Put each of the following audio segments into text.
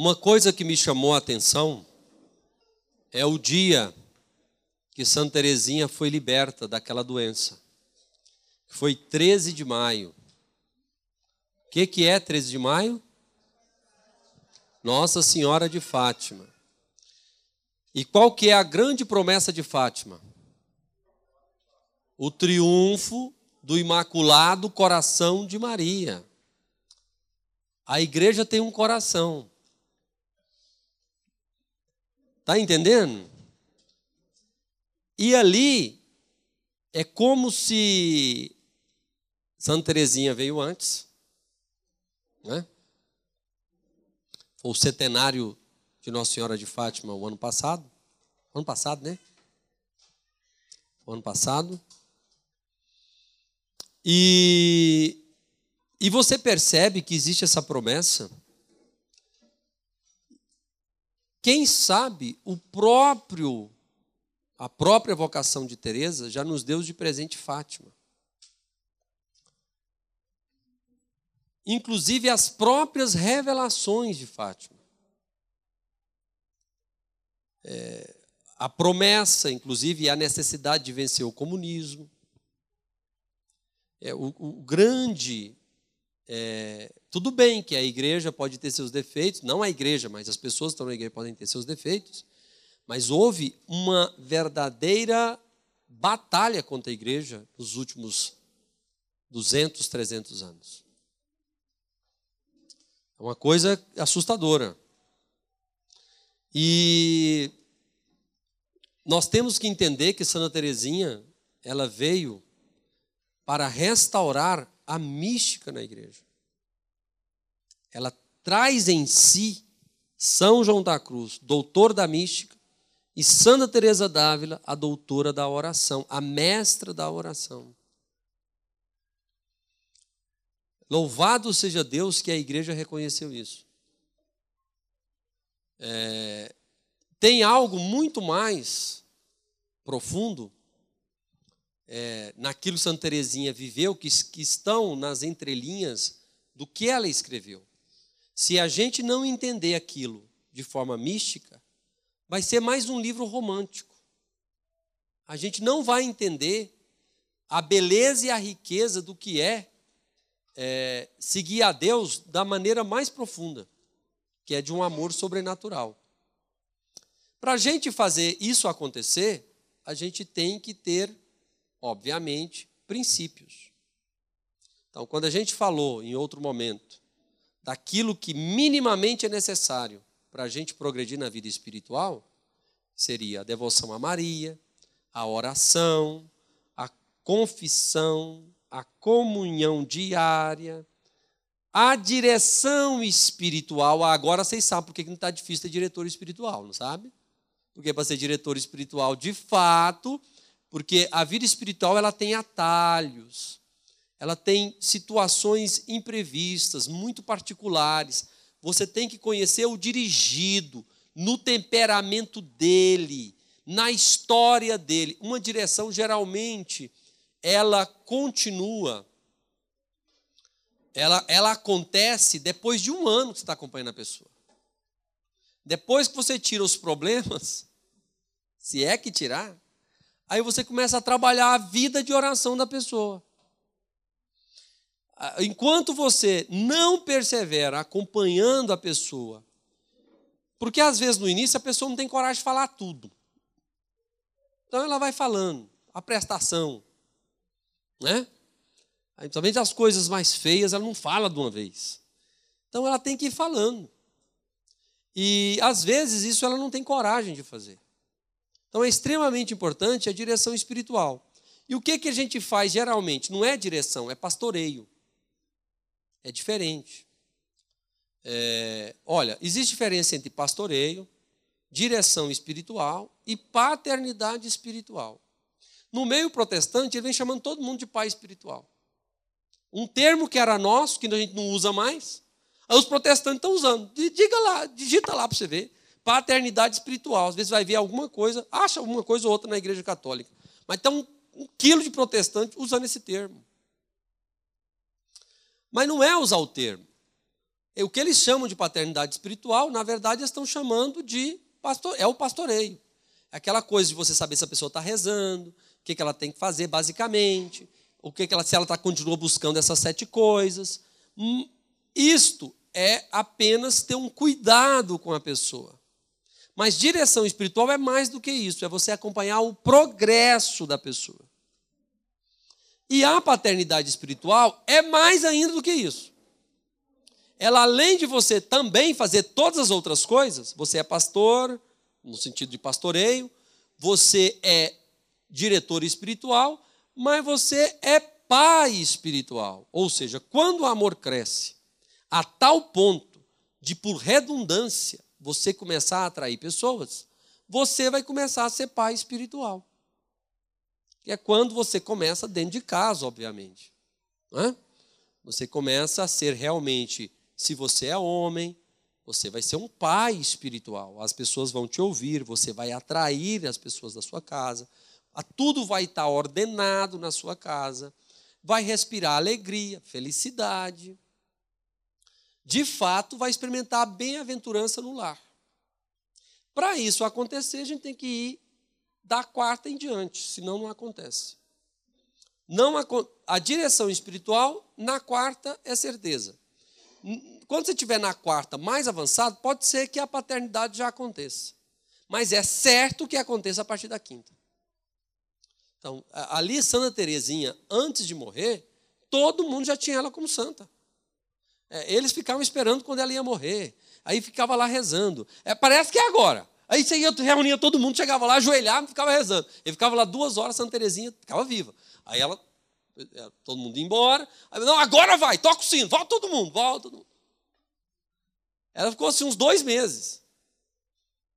Uma coisa que me chamou a atenção é o dia que Santa Teresinha foi liberta daquela doença. Foi 13 de maio. O que, que é 13 de maio? Nossa Senhora de Fátima. E qual que é a grande promessa de Fátima? O triunfo do Imaculado Coração de Maria. A igreja tem um coração. Está entendendo? E ali é como se Santa Teresinha veio antes, né? Foi o centenário de Nossa Senhora de Fátima o ano passado. Ano passado, né? O ano passado. E, e você percebe que existe essa promessa quem sabe o próprio a própria vocação de Teresa já nos deu de presente Fátima. Inclusive as próprias revelações de Fátima. É, a promessa, inclusive, a necessidade de vencer o comunismo. É, o, o grande é, tudo bem que a igreja pode ter seus defeitos, não a igreja, mas as pessoas que estão na igreja podem ter seus defeitos, mas houve uma verdadeira batalha contra a igreja nos últimos 200, 300 anos. É uma coisa assustadora. E nós temos que entender que Santa Teresinha, ela veio para restaurar a mística na igreja. Ela traz em si São João da Cruz, doutor da mística, e Santa Teresa d'Ávila, a doutora da oração, a mestra da oração. Louvado seja Deus que a igreja reconheceu isso. É, tem algo muito mais profundo é, naquilo Santa Teresinha viveu, que, que estão nas entrelinhas do que ela escreveu. Se a gente não entender aquilo de forma mística, vai ser mais um livro romântico. A gente não vai entender a beleza e a riqueza do que é, é seguir a Deus da maneira mais profunda, que é de um amor sobrenatural. Para a gente fazer isso acontecer, a gente tem que ter obviamente, princípios. Então, quando a gente falou em outro momento daquilo que minimamente é necessário para a gente progredir na vida espiritual, seria a devoção a Maria, a oração, a confissão, a comunhão diária, a direção espiritual. Agora vocês sabem por que não está difícil ser diretor espiritual, não sabe? Porque para ser diretor espiritual, de fato, porque a vida espiritual ela tem atalhos, ela tem situações imprevistas, muito particulares. Você tem que conhecer o dirigido, no temperamento dele, na história dele. Uma direção geralmente ela continua, ela, ela acontece depois de um ano que você está acompanhando a pessoa. Depois que você tira os problemas, se é que tirar, Aí você começa a trabalhar a vida de oração da pessoa. Enquanto você não persevera acompanhando a pessoa, porque às vezes no início a pessoa não tem coragem de falar tudo. Então ela vai falando, a prestação, né? Principalmente as coisas mais feias, ela não fala de uma vez. Então ela tem que ir falando. E às vezes isso ela não tem coragem de fazer. Então é extremamente importante a direção espiritual. E o que, que a gente faz geralmente? Não é direção, é pastoreio. É diferente. É, olha, existe diferença entre pastoreio, direção espiritual e paternidade espiritual. No meio protestante, ele vem chamando todo mundo de pai espiritual. Um termo que era nosso, que a gente não usa mais, os protestantes estão usando. Diga lá, digita lá para você ver paternidade espiritual. Às vezes vai ver alguma coisa, acha alguma coisa ou outra na igreja católica. Mas tem um, um quilo de protestante usando esse termo. Mas não é usar o termo. o que eles chamam de paternidade espiritual, na verdade, eles estão chamando de pastor, é o pastoreio. É aquela coisa de você saber se a pessoa está rezando, o que, que ela tem que fazer, basicamente, o que, que ela, se ela tá, continua buscando essas sete coisas. Hum, isto é apenas ter um cuidado com a pessoa. Mas direção espiritual é mais do que isso, é você acompanhar o progresso da pessoa. E a paternidade espiritual é mais ainda do que isso. Ela, além de você também fazer todas as outras coisas, você é pastor, no sentido de pastoreio, você é diretor espiritual, mas você é pai espiritual. Ou seja, quando o amor cresce a tal ponto de, por redundância, você começar a atrair pessoas, você vai começar a ser pai espiritual. Que é quando você começa dentro de casa, obviamente. É? Você começa a ser realmente, se você é homem, você vai ser um pai espiritual. As pessoas vão te ouvir, você vai atrair as pessoas da sua casa. Tudo vai estar ordenado na sua casa. Vai respirar alegria, felicidade de fato vai experimentar a bem-aventurança no lar. Para isso acontecer, a gente tem que ir da quarta em diante, senão não acontece. Não a direção espiritual na quarta é certeza. Quando você estiver na quarta mais avançado, pode ser que a paternidade já aconteça. Mas é certo que aconteça a partir da quinta. Então, ali Santa Terezinha, antes de morrer, todo mundo já tinha ela como santa. É, eles ficavam esperando quando ela ia morrer. Aí ficava lá rezando. É, parece que é agora. Aí você ia, reunia todo mundo, chegava lá, ajoelhava e ficava rezando. Ele ficava lá duas horas, Santa Terezinha ficava viva. Aí ela, é, todo mundo ia embora. Aí, não, agora vai, toca o sino, volta todo mundo, volta todo mundo. Ela ficou assim uns dois meses.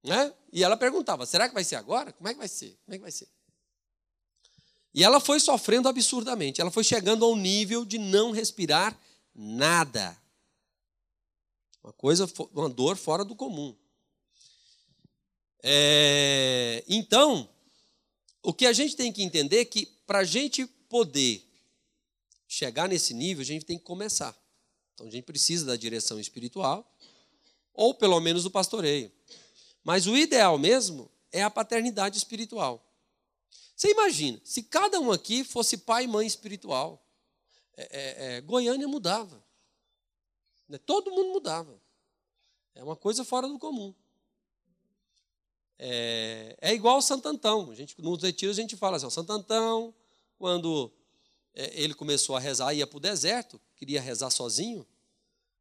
Né? E ela perguntava: será que vai ser agora? Como é que vai ser? Como é que vai ser? E ela foi sofrendo absurdamente. Ela foi chegando ao nível de não respirar nada. Uma coisa, uma dor fora do comum. É, então, o que a gente tem que entender é que para a gente poder chegar nesse nível, a gente tem que começar. Então, a gente precisa da direção espiritual, ou pelo menos do pastoreio. Mas o ideal mesmo é a paternidade espiritual. Você imagina, se cada um aqui fosse pai e mãe espiritual, é, é, é, Goiânia mudava. Né? Todo mundo mudava. É uma coisa fora do comum. É, é igual o Santo Antão. A gente, nos retiros a gente fala assim, o Santo Antão, quando é, ele começou a rezar, ia para o deserto, queria rezar sozinho,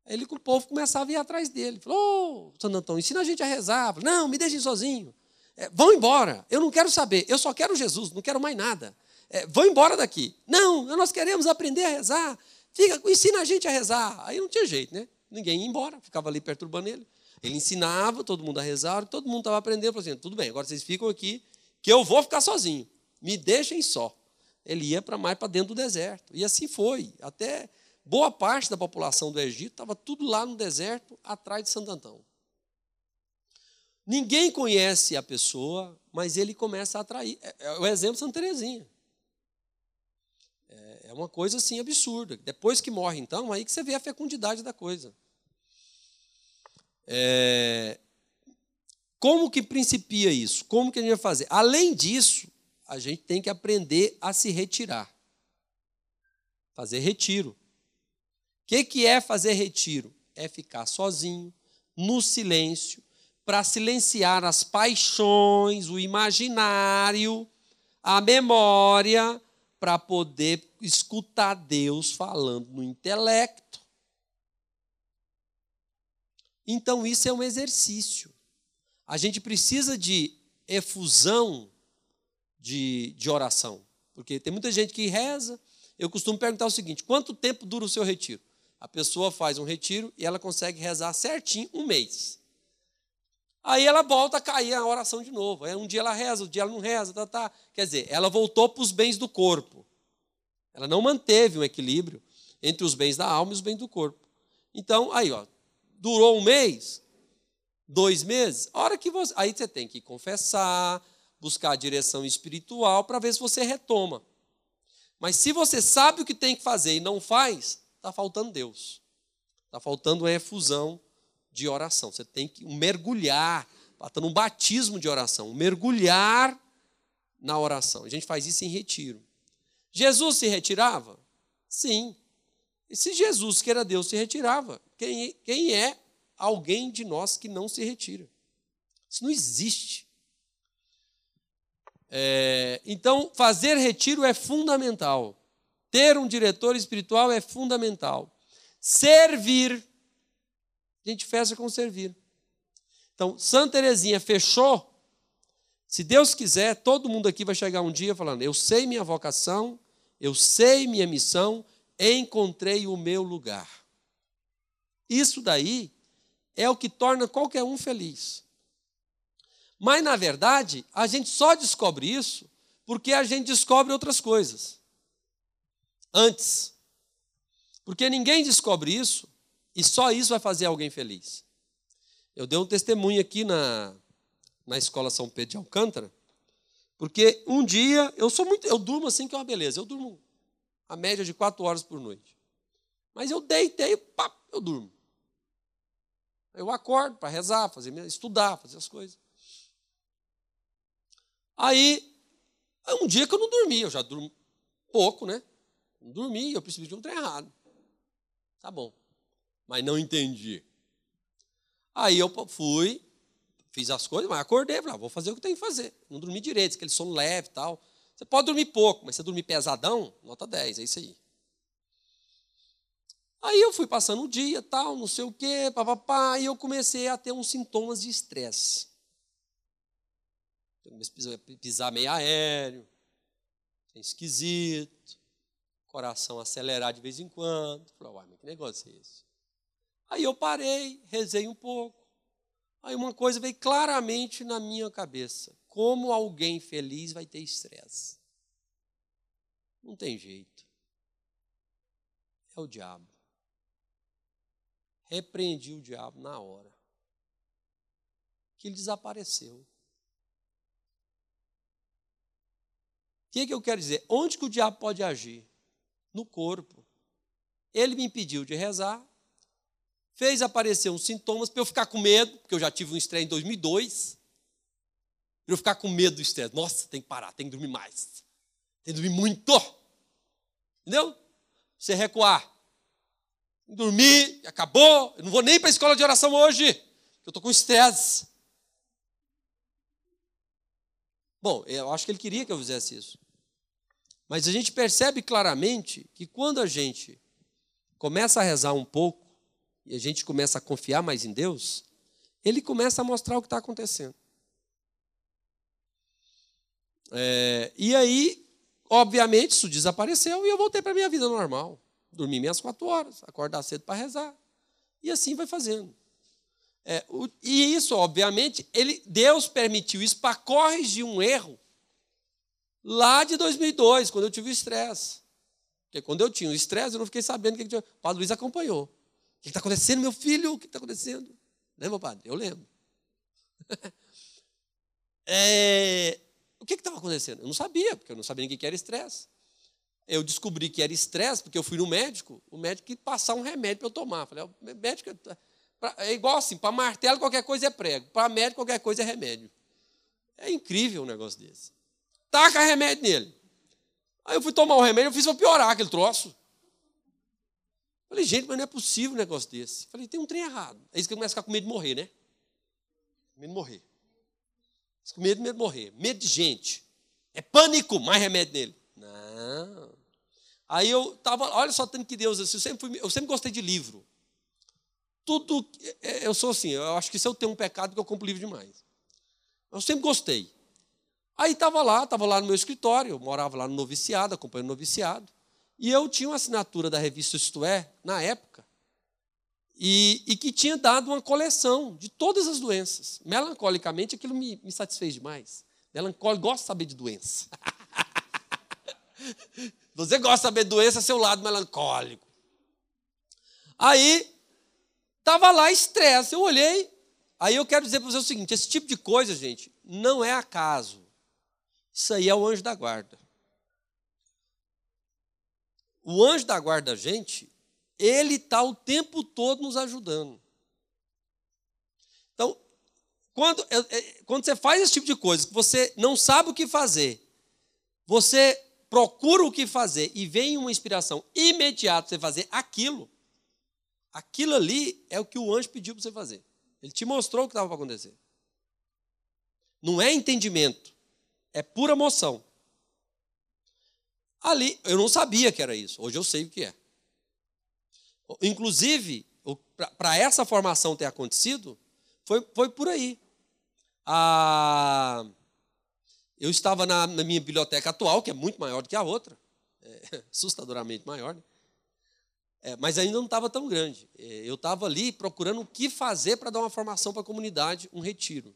ele com o povo começava a ir atrás dele. Falou, ô, Santo Antão, ensina a gente a rezar. Não, me deixem sozinho. É, vão embora, eu não quero saber, eu só quero Jesus, não quero mais nada. É, vão embora daqui. Não, nós queremos aprender a rezar. Fica, ensina a gente a rezar. Aí não tinha jeito, né? Ninguém ia embora, ficava ali perturbando ele. Ele ensinava todo mundo a rezar, todo mundo estava aprendendo, falou assim, tudo bem, agora vocês ficam aqui, que eu vou ficar sozinho. Me deixem só. Ele ia para mais para dentro do deserto. E assim foi. Até boa parte da população do Egito estava tudo lá no deserto, atrás de Santo Antão. Ninguém conhece a pessoa, mas ele começa a atrair. É, é o exemplo de Santa Terezinha. É uma coisa assim absurda. Depois que morre, então, aí que você vê a fecundidade da coisa. É... Como que principia isso? Como que a gente vai fazer? Além disso, a gente tem que aprender a se retirar. Fazer retiro. O que, que é fazer retiro? É ficar sozinho, no silêncio, para silenciar as paixões, o imaginário, a memória, para poder escutar Deus falando no intelecto. Então, isso é um exercício. A gente precisa de efusão de, de oração. Porque tem muita gente que reza. Eu costumo perguntar o seguinte: quanto tempo dura o seu retiro? A pessoa faz um retiro e ela consegue rezar certinho um mês. Aí ela volta a cair a oração de novo. Aí um dia ela reza, outro dia ela não reza. Tá, tá. Quer dizer, ela voltou para os bens do corpo. Ela não manteve um equilíbrio entre os bens da alma e os bens do corpo. Então, aí, ó, durou um mês, dois meses, a hora que você. Aí você tem que confessar, buscar a direção espiritual para ver se você retoma. Mas se você sabe o que tem que fazer e não faz, está faltando Deus. Está faltando uma efusão de oração. Você tem que mergulhar, faltando um batismo de oração, mergulhar na oração. A gente faz isso em retiro. Jesus se retirava? Sim. E se Jesus, que era Deus, se retirava, quem, quem é alguém de nós que não se retira? Isso não existe. É, então, fazer retiro é fundamental. Ter um diretor espiritual é fundamental. Servir. A gente fecha com servir. Então, Santa Teresinha fechou. Se Deus quiser, todo mundo aqui vai chegar um dia falando: Eu sei minha vocação, eu sei minha missão, encontrei o meu lugar. Isso daí é o que torna qualquer um feliz. Mas, na verdade, a gente só descobre isso porque a gente descobre outras coisas. Antes. Porque ninguém descobre isso e só isso vai fazer alguém feliz. Eu dei um testemunho aqui na, na escola São Pedro de Alcântara, porque um dia eu sou muito, eu durmo assim que é uma beleza, eu durmo a média de quatro horas por noite. Mas eu deitei, pá, eu durmo. Eu acordo para rezar, fazer, estudar, fazer as coisas. Aí, um dia que eu não dormi, eu já durmo pouco, né? Não dormi, eu percebi que um trem errado. Tá bom. Mas não entendi. Aí eu fui, fiz as coisas, mas acordei, falei, ah, vou fazer o que tem que fazer. Não dormi direito, aquele sono leve e tal. Você pode dormir pouco, mas se dormir pesadão, nota 10, é isso aí. Aí eu fui passando o dia, tal, não sei o quê, papapá, e eu comecei a ter uns sintomas de estresse. Eu comecei a pisar meio aéreo, esquisito, coração acelerar de vez em quando. Falei, uai, mas que negócio é esse? Aí eu parei, rezei um pouco. Aí uma coisa veio claramente na minha cabeça: como alguém feliz vai ter estresse? Não tem jeito. É o diabo. Repreendi o diabo na hora. Que ele desapareceu. O que, que eu quero dizer? Onde que o diabo pode agir? No corpo. Ele me impediu de rezar, fez aparecer uns sintomas para eu ficar com medo, porque eu já tive um estresse em 2002, eu ficar com medo do estresse. Nossa, tem que parar, tem que dormir mais. Tem que dormir muito. Entendeu? Você recuar. Dormir, acabou. Eu não vou nem para a escola de oração hoje, eu estou com estresse. Bom, eu acho que ele queria que eu fizesse isso. Mas a gente percebe claramente que quando a gente começa a rezar um pouco e a gente começa a confiar mais em Deus, ele começa a mostrar o que está acontecendo. É, e aí, obviamente, isso desapareceu e eu voltei para a minha vida normal. Dormi minhas quatro horas, acordar cedo para rezar. E assim vai fazendo. É, o, e isso, obviamente, ele, Deus permitiu isso para corrigir um erro lá de 2002, quando eu tive o estresse. Porque quando eu tinha o estresse, eu não fiquei sabendo o que, que tinha. O padre Luiz acompanhou. O que está acontecendo, meu filho? O que está acontecendo? Lembra, padre? Eu lembro. é, o que estava acontecendo? Eu não sabia, porque eu não sabia o que era estresse. Eu descobri que era estresse porque eu fui no médico, o médico que passar um remédio para eu tomar. Falei, o médico é igual assim, para martelo qualquer coisa é prego, para médico qualquer coisa é remédio. É incrível um negócio desse. Taca remédio nele. Aí eu fui tomar o remédio, eu fiz para piorar aquele troço. Falei, gente, mas não é possível um negócio desse. Falei, tem um trem errado. É isso que eu começo a ficar com medo de morrer, né? Medo de morrer. Com medo, medo de morrer. Medo de gente. É pânico, mais remédio nele. Não. Aí eu estava, olha só tanto que Deus, assim, eu sempre, fui, eu sempre gostei de livro tudo. É, eu sou assim, eu acho que se eu tenho um pecado, que eu compro livro demais. Eu sempre gostei. Aí estava lá, estava lá no meu escritório, eu morava lá no noviciado, acompanhando o noviciado, e eu tinha uma assinatura da revista Isto É, na época, e, e que tinha dado uma coleção de todas as doenças. Melancolicamente, aquilo me, me satisfez demais. Melancólico gosta de saber de doença. Você gosta de saber de doença, seu lado melancólico. Aí Estava lá estresse. Eu olhei. Aí eu quero dizer para você o seguinte: esse tipo de coisa, gente, não é acaso. Isso aí é o anjo da guarda. O anjo da guarda, gente, Ele está o tempo todo nos ajudando. Então, quando, é, é, quando você faz esse tipo de coisa, que você não sabe o que fazer, você procura o que fazer e vem uma inspiração imediata para você fazer aquilo, aquilo ali é o que o anjo pediu para você fazer. Ele te mostrou o que estava para acontecer. Não é entendimento, é pura emoção. Ali, eu não sabia que era isso, hoje eu sei o que é. Inclusive, para essa formação ter acontecido, foi, foi por aí. Eu estava na, na, minha biblioteca atual, que é muito maior do que a outra, é, assustadoramente maior, né? é, mas ainda não estava tão grande. É, eu estava ali procurando o que fazer para dar uma formação para a comunidade, um retiro.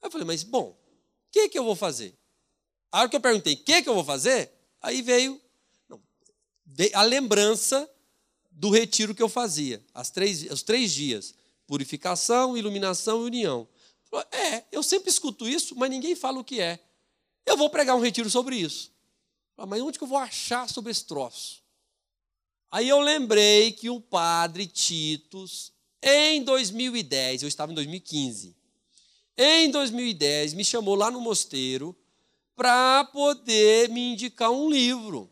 Aí eu falei, mas bom, o que, que eu vou fazer? A hora que eu perguntei, o que, que eu vou fazer? Aí veio, não, a lembrança do retiro que eu fazia, as três, os três dias: purificação, iluminação e união. É, eu sempre escuto isso, mas ninguém fala o que é. Eu vou pregar um retiro sobre isso. Mas onde que eu vou achar sobre esse troço? Aí eu lembrei que o padre Titus, em 2010, eu estava em 2015, em 2010, me chamou lá no mosteiro para poder me indicar um livro.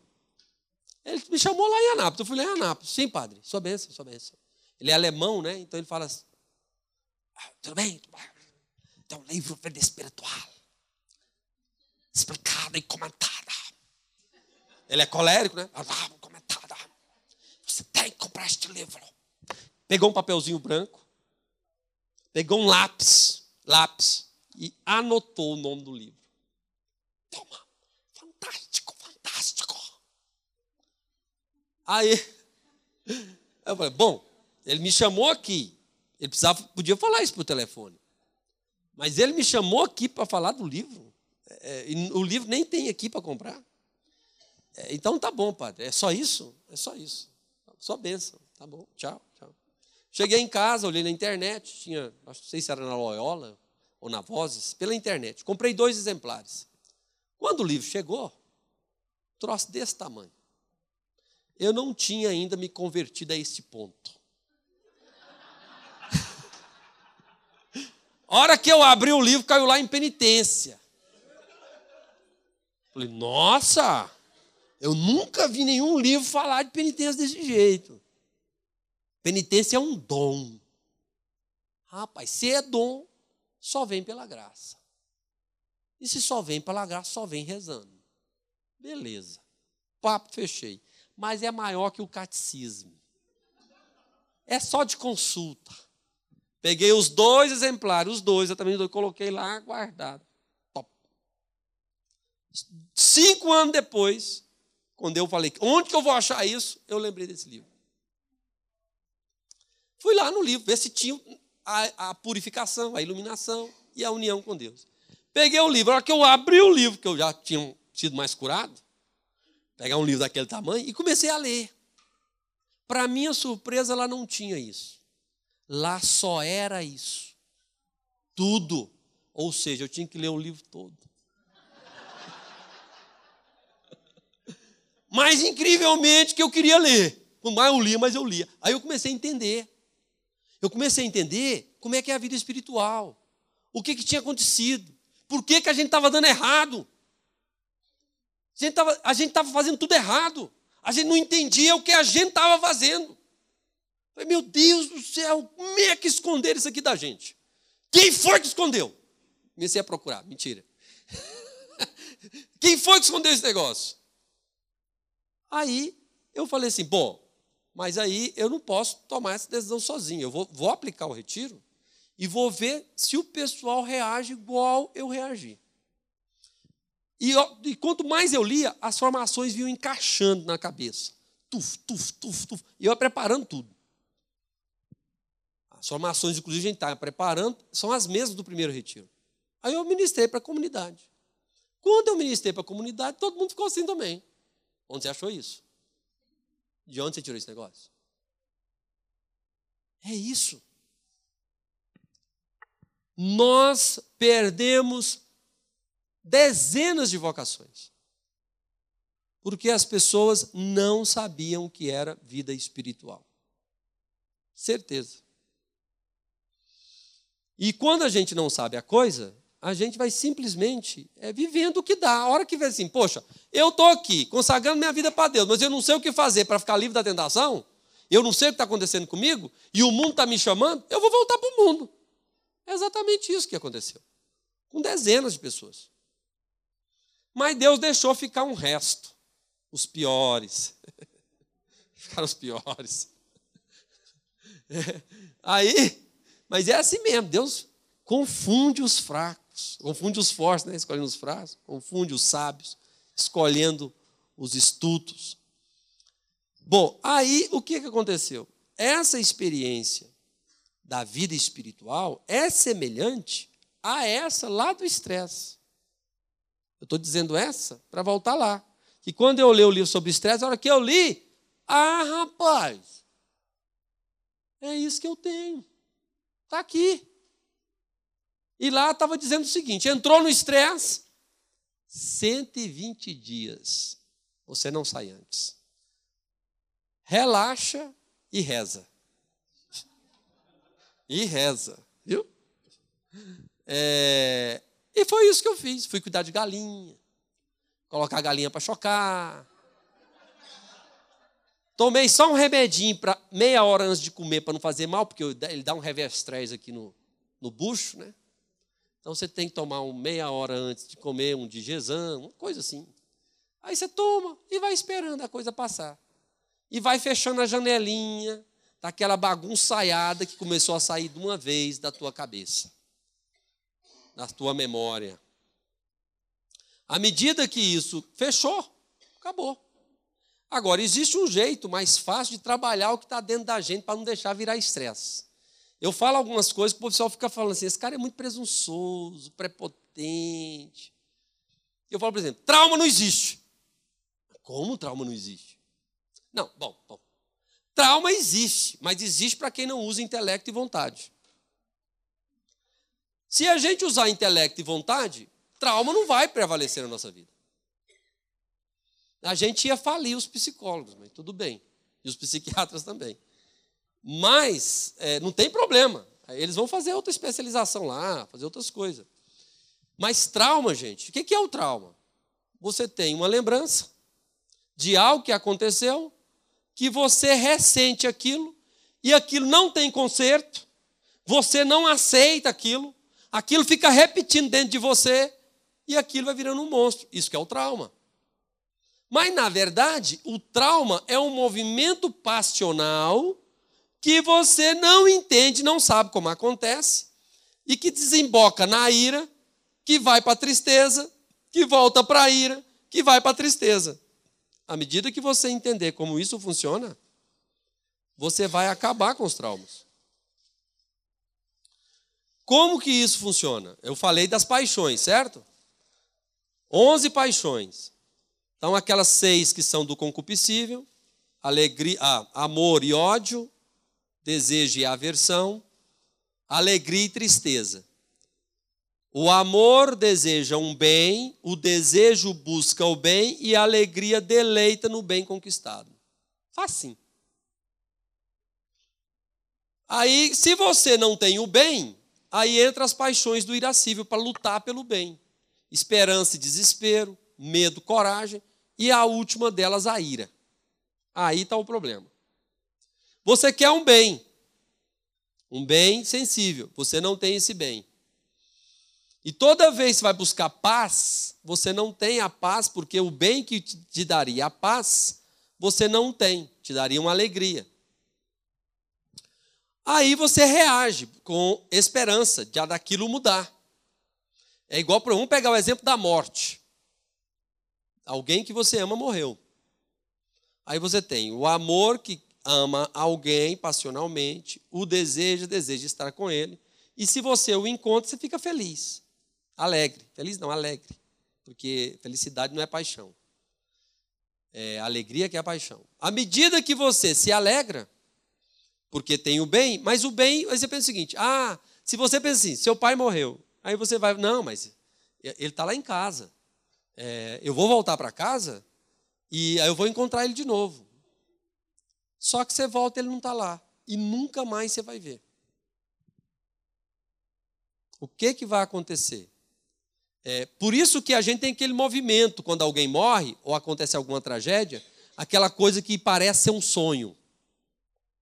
Ele me chamou lá em Anápolis. Eu fui lá em Anápolis. Sim, padre, sua bênção, sua bênção. Ele é alemão, né? Então ele fala assim: ah, tudo bem, tem um livro vida espiritual, explicada e comentada. Ele é colérico, né? Ah, comentada. Você tem que comprar este livro. Pegou um papelzinho branco, pegou um lápis, lápis, e anotou o nome do livro. Toma, fantástico. Aí, eu falei, bom, ele me chamou aqui. Ele precisava, podia falar isso por telefone. Mas ele me chamou aqui para falar do livro. É, o livro nem tem aqui para comprar. É, então tá bom, padre. É só isso? É só isso. Só benção. Tá bom. Tchau, tchau. Cheguei em casa, olhei na internet, tinha, não sei se era na Loyola ou na Vozes, pela internet. Comprei dois exemplares. Quando o livro chegou, troço desse tamanho. Eu não tinha ainda me convertido a esse ponto. A hora que eu abri o livro, caiu lá em penitência. Falei, nossa, eu nunca vi nenhum livro falar de penitência desse jeito. Penitência é um dom. Rapaz, se é dom, só vem pela graça. E se só vem pela graça, só vem rezando. Beleza. Papo fechei. Mas é maior que o catecismo. É só de consulta. Peguei os dois exemplares, os dois, eu também coloquei lá guardado. Top. Cinco anos depois, quando eu falei, onde que eu vou achar isso? Eu lembrei desse livro. Fui lá no livro, ver se tinha a, a purificação, a iluminação e a união com Deus. Peguei o livro, a hora que eu abri o livro, que eu já tinha sido mais curado, pegar um livro daquele tamanho e comecei a ler. Para minha surpresa, ela não tinha isso. Lá só era isso. Tudo. Ou seja, eu tinha que ler o livro todo. Mas incrivelmente que eu queria ler. Por mais eu lia, mas eu lia. Aí eu comecei a entender. Eu comecei a entender como é que é a vida espiritual. O que, que tinha acontecido. Por que, que a gente estava dando errado. A gente estava fazendo tudo errado. A gente não entendia o que a gente estava fazendo. Falei, meu Deus do céu, como é que esconderam isso aqui da gente? Quem foi que escondeu? Comecei a procurar, mentira. Quem foi que escondeu esse negócio? Aí eu falei assim, bom, mas aí eu não posso tomar essa decisão sozinho. Eu vou, vou aplicar o retiro e vou ver se o pessoal reage igual eu reagi. E, e, quanto mais eu lia, as formações vinham encaixando na cabeça. Tuf, tuf, tuf, tuf. E eu preparando tudo. As formações, inclusive, a gente está preparando, são as mesmas do primeiro retiro. Aí eu ministrei para a comunidade. Quando eu ministrei para a comunidade, todo mundo ficou assim também. Onde você achou isso? De onde você tirou esse negócio? É isso. Nós perdemos dezenas de vocações. Porque as pessoas não sabiam o que era vida espiritual. Certeza. E quando a gente não sabe a coisa, a gente vai simplesmente é, vivendo o que dá. A hora que vê assim, poxa, eu estou aqui consagrando minha vida para Deus, mas eu não sei o que fazer para ficar livre da tentação, eu não sei o que está acontecendo comigo, e o mundo está me chamando, eu vou voltar para o mundo. É exatamente isso que aconteceu. Com dezenas de pessoas. Mas Deus deixou ficar um resto. Os piores. Ficaram os piores. Aí, mas é assim mesmo, Deus confunde os fracos, confunde os fortes, né? escolhendo os fracos, confunde os sábios, escolhendo os estutos. Bom, aí o que, que aconteceu? Essa experiência da vida espiritual é semelhante a essa lá do estresse. Eu estou dizendo essa para voltar lá. Que quando eu leio o livro sobre estresse, a hora que eu li, ah, rapaz, é isso que eu tenho. Está aqui. E lá estava dizendo o seguinte: entrou no estresse, 120 dias. Você não sai antes. Relaxa e reza. E reza, viu? É, e foi isso que eu fiz. Fui cuidar de galinha, colocar a galinha para chocar. Tomei só um remedinho para meia hora antes de comer para não fazer mal, porque ele dá um reverstress aqui no, no bucho, né? Então você tem que tomar um meia hora antes de comer um digezão, uma coisa assim. Aí você toma e vai esperando a coisa passar. E vai fechando a janelinha daquela bagunçaiada que começou a sair de uma vez da tua cabeça, da tua memória. À medida que isso fechou, acabou. Agora, existe um jeito mais fácil de trabalhar o que está dentro da gente para não deixar virar estresse. Eu falo algumas coisas que o pessoal fica falando assim: esse cara é muito presunçoso, prepotente. Eu falo, por exemplo, trauma não existe. Como trauma não existe? Não, bom, bom. Trauma existe, mas existe para quem não usa intelecto e vontade. Se a gente usar intelecto e vontade, trauma não vai prevalecer na nossa vida a gente ia falir os psicólogos, mas tudo bem. E os psiquiatras também. Mas é, não tem problema. Eles vão fazer outra especialização lá, fazer outras coisas. Mas trauma, gente, o que é o trauma? Você tem uma lembrança de algo que aconteceu, que você ressente aquilo, e aquilo não tem conserto, você não aceita aquilo, aquilo fica repetindo dentro de você, e aquilo vai virando um monstro. Isso que é o trauma. Mas, na verdade, o trauma é um movimento passional que você não entende, não sabe como acontece, e que desemboca na ira, que vai para a tristeza, que volta para a ira, que vai para a tristeza. À medida que você entender como isso funciona, você vai acabar com os traumas. Como que isso funciona? Eu falei das paixões, certo? Onze paixões. Então, aquelas seis que são do concupiscível, alegria, ah, amor e ódio, desejo e aversão, alegria e tristeza. O amor deseja um bem, o desejo busca o bem e a alegria deleita no bem conquistado. Facinho. Aí, se você não tem o bem, aí entra as paixões do irascível para lutar pelo bem. Esperança e desespero, medo, coragem e a última delas, a ira. Aí está o problema. Você quer um bem, um bem sensível, você não tem esse bem. E toda vez que vai buscar paz, você não tem a paz, porque o bem que te daria a paz, você não tem, te daria uma alegria. Aí você reage com esperança de daquilo mudar. É igual para um pegar o exemplo da morte. Alguém que você ama morreu. Aí você tem o amor que ama alguém passionalmente, o desejo, deseja estar com ele. E se você o encontra, você fica feliz, alegre. Feliz não, alegre. Porque felicidade não é paixão. É alegria que é paixão. À medida que você se alegra, porque tem o bem, mas o bem, aí você pensa o seguinte: ah, se você pensa assim, seu pai morreu, aí você vai, não, mas ele está lá em casa é, eu vou voltar para casa E aí eu vou encontrar ele de novo. Só que você volta, ele não está lá. E nunca mais você vai ver. O que, que vai acontecer? É, por isso que a gente tem aquele movimento quando alguém morre ou acontece alguma tragédia, aquela coisa que parece ser um sonho.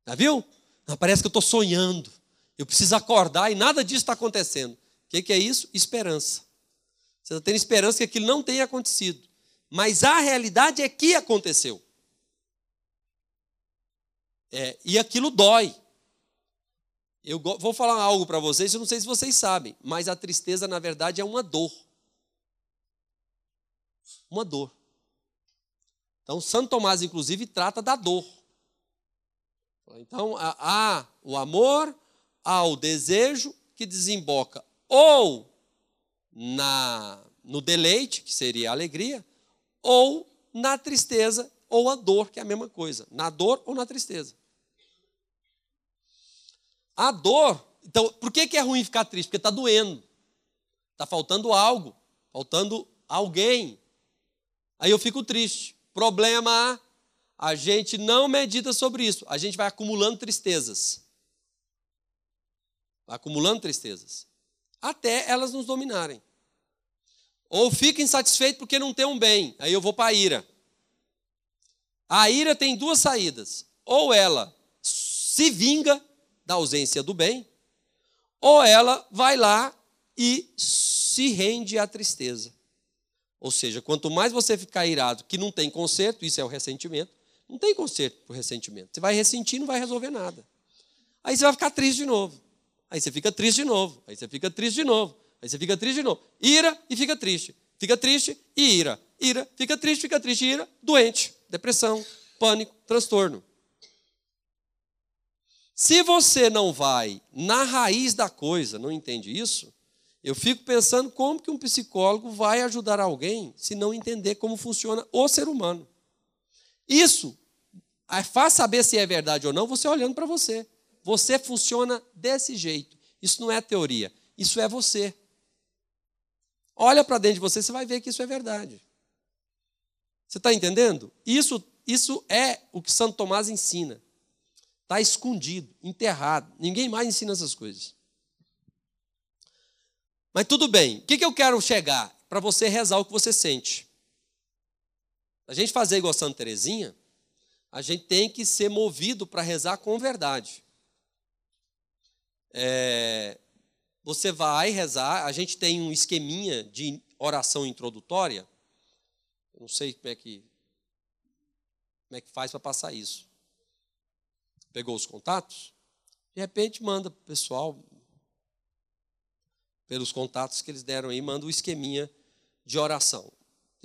Já viu? Parece que eu estou sonhando. Eu preciso acordar e nada disso está acontecendo. O que, que é isso? Esperança. Você está tendo esperança que aquilo não tenha acontecido. Mas a realidade é que aconteceu. É, e aquilo dói. Eu vou falar algo para vocês, eu não sei se vocês sabem, mas a tristeza, na verdade, é uma dor. Uma dor. Então, Santo Tomás, inclusive, trata da dor. Então, há o amor, há o desejo que desemboca ou na, no deleite, que seria a alegria, ou na tristeza ou a dor, que é a mesma coisa, na dor ou na tristeza. A dor, então, por que, que é ruim ficar triste? Porque está doendo, está faltando algo, faltando alguém. Aí eu fico triste. Problema A, gente não medita sobre isso, a gente vai acumulando tristezas. Acumulando tristezas. Até elas nos dominarem. Ou fica insatisfeito porque não tem um bem. Aí eu vou para a ira. A ira tem duas saídas. Ou ela se vinga da ausência do bem, ou ela vai lá e se rende à tristeza. Ou seja, quanto mais você ficar irado, que não tem conserto, isso é o ressentimento, não tem conserto para o ressentimento. Você vai ressentir, não vai resolver nada. Aí você vai ficar triste de novo. Aí você fica triste de novo. Aí você fica triste de novo. Aí você fica triste de novo. Ira e fica triste. Fica triste e ira. Ira, fica triste, fica triste, ira, doente. Depressão, pânico, transtorno. Se você não vai na raiz da coisa, não entende isso, eu fico pensando como que um psicólogo vai ajudar alguém se não entender como funciona o ser humano. Isso faz saber se é verdade ou não você olhando para você. Você funciona desse jeito. Isso não é teoria, isso é você. Olha para dentro de você, você vai ver que isso é verdade. Você está entendendo? Isso, isso é o que Santo Tomás ensina. Está escondido, enterrado. Ninguém mais ensina essas coisas. Mas tudo bem. O que, que eu quero chegar? Para você rezar o que você sente. A gente fazer igual Santa Terezinha, a gente tem que ser movido para rezar com verdade. É, você vai rezar, a gente tem um esqueminha de oração introdutória. Não sei como é que, como é que faz para passar isso. Pegou os contatos? De repente manda para o pessoal, pelos contatos que eles deram aí, manda o um esqueminha de oração.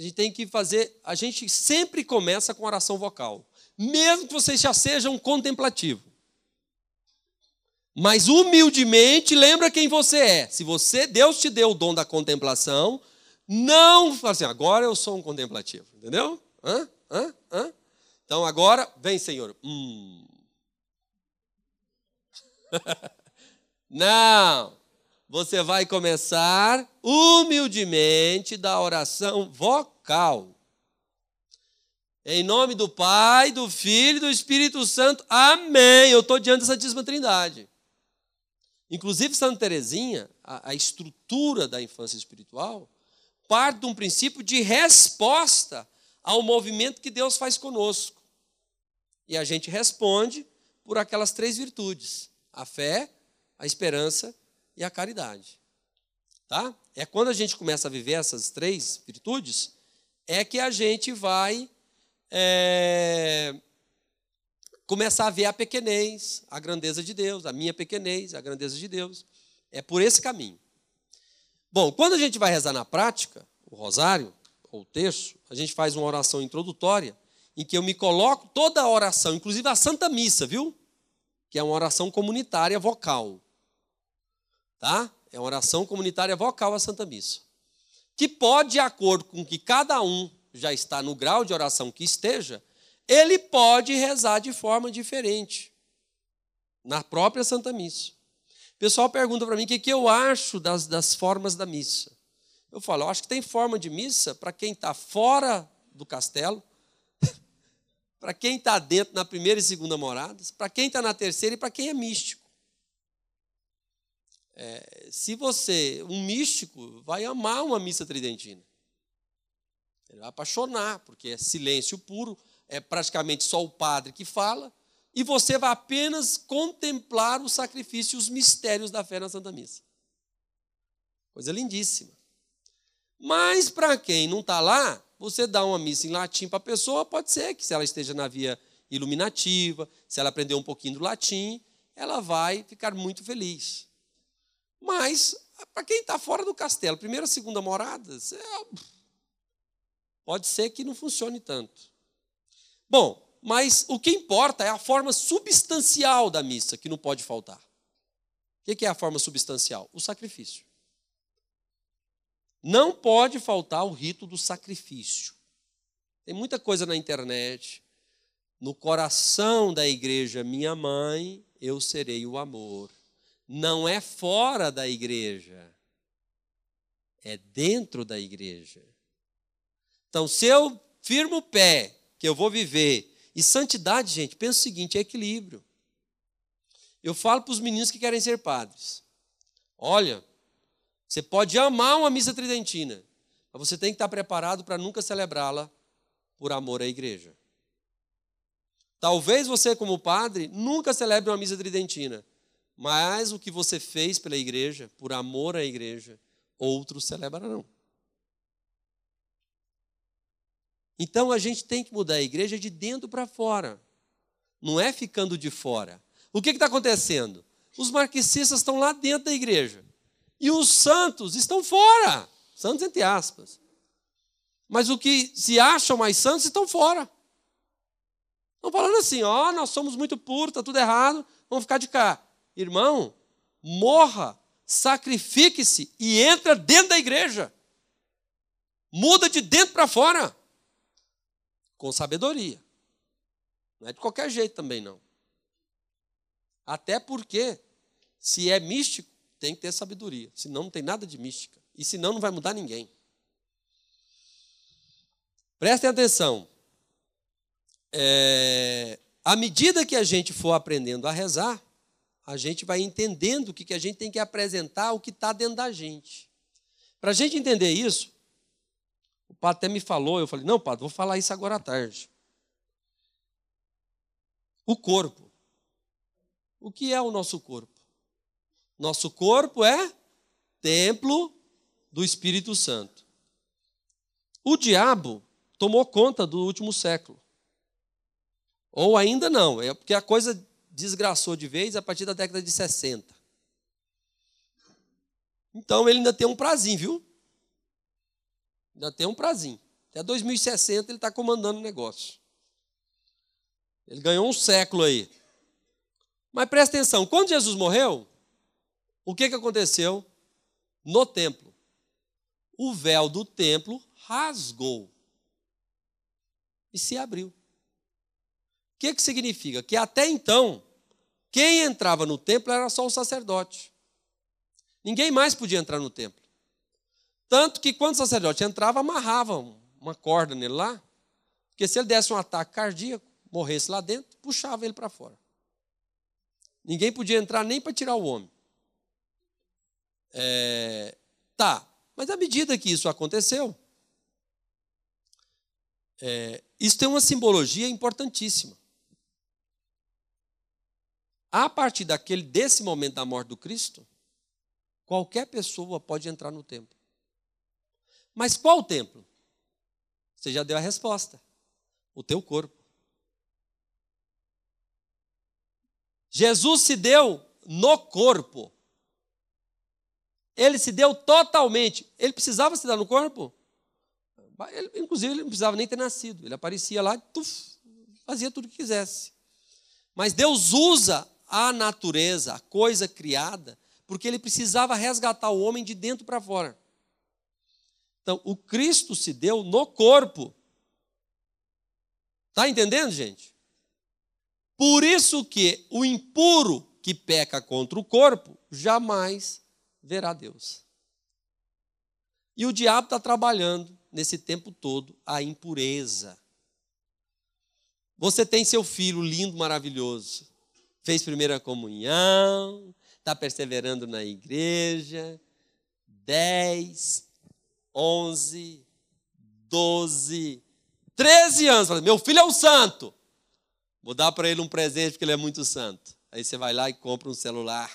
A gente tem que fazer, a gente sempre começa com oração vocal, mesmo que você já seja um contemplativo. Mas humildemente lembra quem você é. Se você, Deus te deu o dom da contemplação, não fala assim, agora eu sou um contemplativo, entendeu? Hã? Hã? Hã? Então agora, vem Senhor. Hum. não. Você vai começar humildemente da oração vocal. Em nome do Pai, do Filho e do Espírito Santo. Amém. Eu estou diante da Santíssima Trindade. Inclusive, Santa Teresinha, a, a estrutura da infância espiritual, parte de um princípio de resposta ao movimento que Deus faz conosco. E a gente responde por aquelas três virtudes: a fé, a esperança e a caridade. Tá? É quando a gente começa a viver essas três virtudes, é que a gente vai é, começar a ver a pequenez, a grandeza de Deus, a minha pequenez, a grandeza de Deus. É por esse caminho. Bom, quando a gente vai rezar na prática, o rosário ou o terço, a gente faz uma oração introdutória em que eu me coloco toda a oração, inclusive a Santa Missa, viu? Que é uma oração comunitária vocal. Tá? É uma oração comunitária vocal a Santa Missa. Que pode, de acordo com que cada um já está no grau de oração que esteja, ele pode rezar de forma diferente, na própria Santa Missa. O pessoal pergunta para mim o que, que eu acho das, das formas da missa. Eu falo, eu acho que tem forma de missa para quem está fora do castelo, para quem está dentro na primeira e segunda moradas, para quem está na terceira e para quem é místico. É, se você, um místico, vai amar uma missa tridentina. Ele vai apaixonar, porque é silêncio puro, é praticamente só o padre que fala, e você vai apenas contemplar o sacrifício e os mistérios da fé na Santa Missa. Coisa lindíssima. Mas para quem não está lá, você dá uma missa em latim para a pessoa, pode ser que se ela esteja na via iluminativa, se ela aprender um pouquinho do latim, ela vai ficar muito feliz. Mas, para quem está fora do castelo, primeira, segunda morada, pode ser que não funcione tanto. Bom, mas o que importa é a forma substancial da missa, que não pode faltar. O que é a forma substancial? O sacrifício. Não pode faltar o rito do sacrifício. Tem muita coisa na internet. No coração da igreja, minha mãe, eu serei o amor. Não é fora da igreja, é dentro da igreja. Então, se eu firmo o pé que eu vou viver, e santidade, gente, pensa o seguinte: é equilíbrio. Eu falo para os meninos que querem ser padres: olha, você pode amar uma missa tridentina, mas você tem que estar preparado para nunca celebrá-la por amor à igreja. Talvez você, como padre, nunca celebre uma missa tridentina, mas o que você fez pela igreja, por amor à igreja, outros celebrarão. Então a gente tem que mudar a igreja de dentro para fora, não é ficando de fora. O que está acontecendo? Os marxistas estão lá dentro da igreja. E os santos estão fora. Santos entre aspas. Mas o que se acham mais santos estão fora. Estão falando assim, ó, oh, nós somos muito puros, está tudo errado, vamos ficar de cá. Irmão, morra, sacrifique-se e entra dentro da igreja. Muda de dentro para fora. Com sabedoria. Não é de qualquer jeito também, não. Até porque, se é místico, tem que ter sabedoria, senão não tem nada de mística. E senão não vai mudar ninguém. Prestem atenção. É, à medida que a gente for aprendendo a rezar, a gente vai entendendo o que, que a gente tem que apresentar, o que está dentro da gente. Para a gente entender isso, o padre até me falou, eu falei, não, padre, vou falar isso agora à tarde. O corpo. O que é o nosso corpo? Nosso corpo é templo do Espírito Santo. O diabo tomou conta do último século. Ou ainda não, é porque a coisa desgraçou de vez a partir da década de 60. Então ele ainda tem um prazinho, viu? Ainda tem um prazinho. Até 2060 ele está comandando o negócio. Ele ganhou um século aí. Mas presta atenção, quando Jesus morreu, o que, que aconteceu no templo? O véu do templo rasgou e se abriu. Que, que significa? Que até então, quem entrava no templo era só o sacerdote. Ninguém mais podia entrar no templo. Tanto que quando o sacerdote entrava, amarravam uma corda nele lá, porque se ele desse um ataque cardíaco, morresse lá dentro, puxava ele para fora. Ninguém podia entrar nem para tirar o homem. É, tá, mas à medida que isso aconteceu, é, isso tem uma simbologia importantíssima. A partir daquele desse momento da morte do Cristo, qualquer pessoa pode entrar no templo. Mas qual templo? Você já deu a resposta. O teu corpo. Jesus se deu no corpo. Ele se deu totalmente. Ele precisava se dar no corpo? Ele, inclusive, ele não precisava nem ter nascido. Ele aparecia lá e fazia tudo o que quisesse. Mas Deus usa a natureza, a coisa criada, porque ele precisava resgatar o homem de dentro para fora. Então, o Cristo se deu no corpo. Está entendendo, gente? Por isso que o impuro que peca contra o corpo jamais verá Deus. E o diabo está trabalhando nesse tempo todo a impureza. Você tem seu filho lindo, maravilhoso. Fez primeira comunhão, está perseverando na igreja. 10, 11, 12, 13 anos. Meu filho é um santo. Vou dar para ele um presente porque ele é muito santo. Aí você vai lá e compra um celular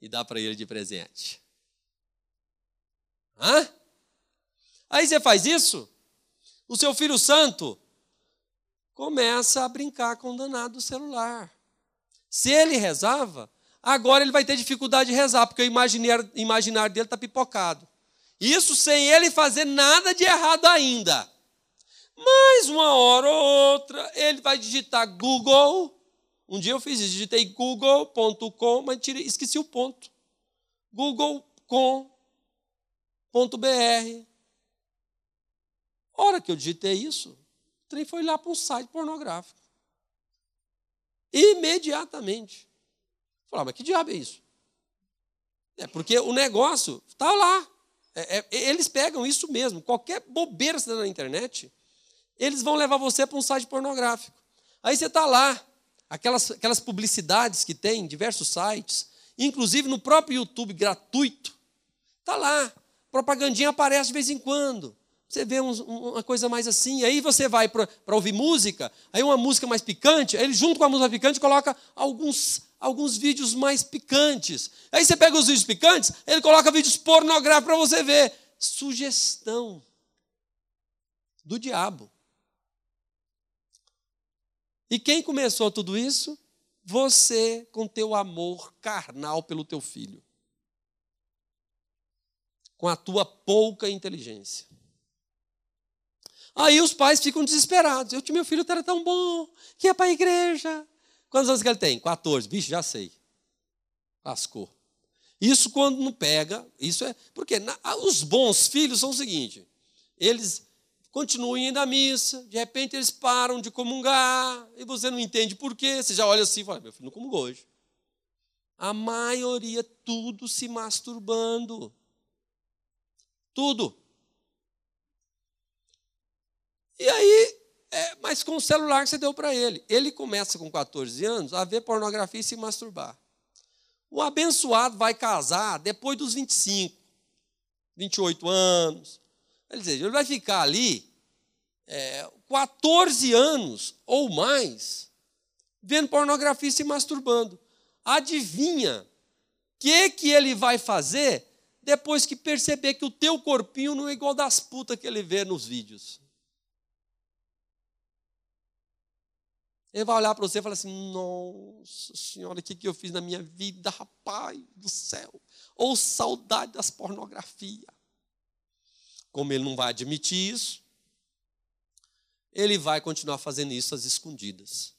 e dá para ele de presente. Hã? Aí você faz isso, o seu filho santo começa a brincar com o danado celular. Se ele rezava, agora ele vai ter dificuldade de rezar, porque o imaginário, imaginário dele está pipocado. Isso sem ele fazer nada de errado ainda. Mas uma hora ou outra, ele vai digitar Google. Um dia eu fiz isso, digitei google.com, mas tirei, esqueci o ponto. google.com.br. Hora que eu digitei isso, o trem foi lá para um site pornográfico. Imediatamente. Falar, mas que diabo é isso? É porque o negócio está lá. É, é, eles pegam isso mesmo. Qualquer bobeira que você dá na internet, eles vão levar você para um site pornográfico. Aí você está lá, aquelas, aquelas publicidades que tem em diversos sites, inclusive no próprio YouTube gratuito, está lá. Propagandinha aparece de vez em quando. Você vê um, uma coisa mais assim, aí você vai para ouvir música, aí uma música mais picante, aí ele junto com a música picante coloca alguns, alguns vídeos mais picantes. Aí você pega os vídeos picantes, ele coloca vídeos pornográficos para você ver. Sugestão do diabo. E quem começou tudo isso? Você com teu amor carnal pelo teu filho. Com a tua pouca inteligência. Aí os pais ficam desesperados. Eu, meu filho era tão bom, que ia para a igreja. Quantos anos que ele tem? 14. Vixe, já sei. Lascou. Isso quando não pega, isso é. Porque na, os bons filhos são o seguinte: eles continuam indo à missa, de repente eles param de comungar, e você não entende por quê. Você já olha assim e fala: meu filho não comungou hoje. A maioria, tudo se masturbando. Tudo. E aí, é, mas com o celular que você deu para ele. Ele começa com 14 anos a ver pornografia e se masturbar. O abençoado vai casar depois dos 25, 28 anos. Quer dizer, ele vai ficar ali é, 14 anos ou mais vendo pornografia e se masturbando. Adivinha o que, que ele vai fazer depois que perceber que o teu corpinho não é igual das putas que ele vê nos vídeos? Ele vai olhar para você e falar assim: Nossa Senhora, o que, que eu fiz na minha vida, rapaz do céu? Ou saudade das pornografias. Como ele não vai admitir isso, ele vai continuar fazendo isso às escondidas.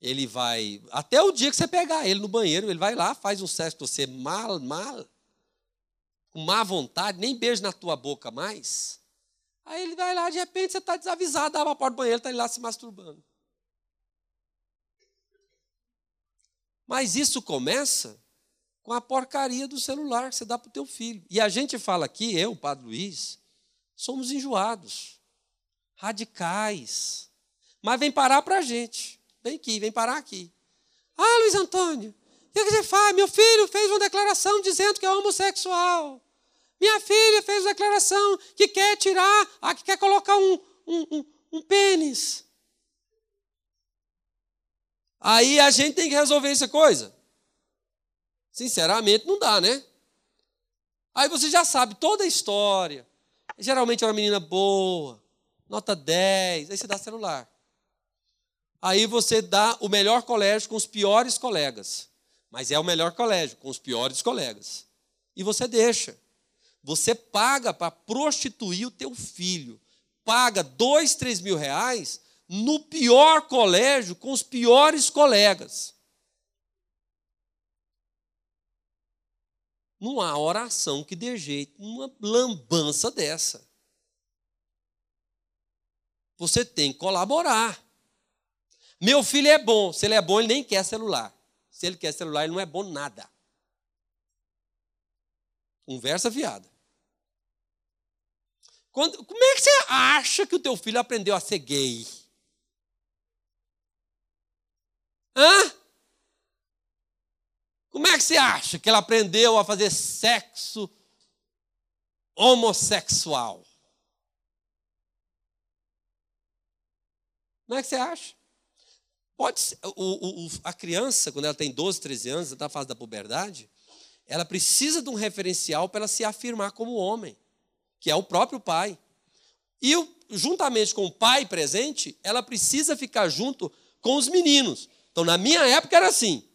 Ele vai, até o dia que você pegar ele no banheiro, ele vai lá, faz um sexo com você mal, mal, com má vontade, nem beijo na tua boca mais. Aí ele vai lá, de repente você está desavisado, abre a porta do banheiro, está lá se masturbando. Mas isso começa com a porcaria do celular que você dá para o teu filho. E a gente fala aqui, eu, Padre Luiz, somos enjoados, radicais. Mas vem parar para a gente. Vem aqui, vem parar aqui. Ah, Luiz Antônio, o que você faz? Meu filho fez uma declaração dizendo que é homossexual. Minha filha fez declaração que quer tirar, ah, que quer colocar um, um, um, um pênis. Aí a gente tem que resolver essa coisa. Sinceramente, não dá, né? Aí você já sabe toda a história. Geralmente é uma menina boa, nota 10, aí você dá celular. Aí você dá o melhor colégio com os piores colegas. Mas é o melhor colégio, com os piores colegas. E você deixa. Você paga para prostituir o teu filho. Paga dois, três mil reais no pior colégio, com os piores colegas. Não há oração que dê jeito numa lambança dessa. Você tem que colaborar. Meu filho é bom. Se ele é bom, ele nem quer celular. Se ele quer celular, ele não é bom nada. Conversa fiada. Quando, como é que você acha que o teu filho aprendeu a ser gay? Hã? Como é que você acha que ela aprendeu a fazer sexo homossexual? Como é que você acha? Pode ser, o, o, a criança, quando ela tem 12, 13 anos, está na fase da puberdade, ela precisa de um referencial para ela se afirmar como homem, que é o próprio pai. E juntamente com o pai presente, ela precisa ficar junto com os meninos. Então, na minha época era assim.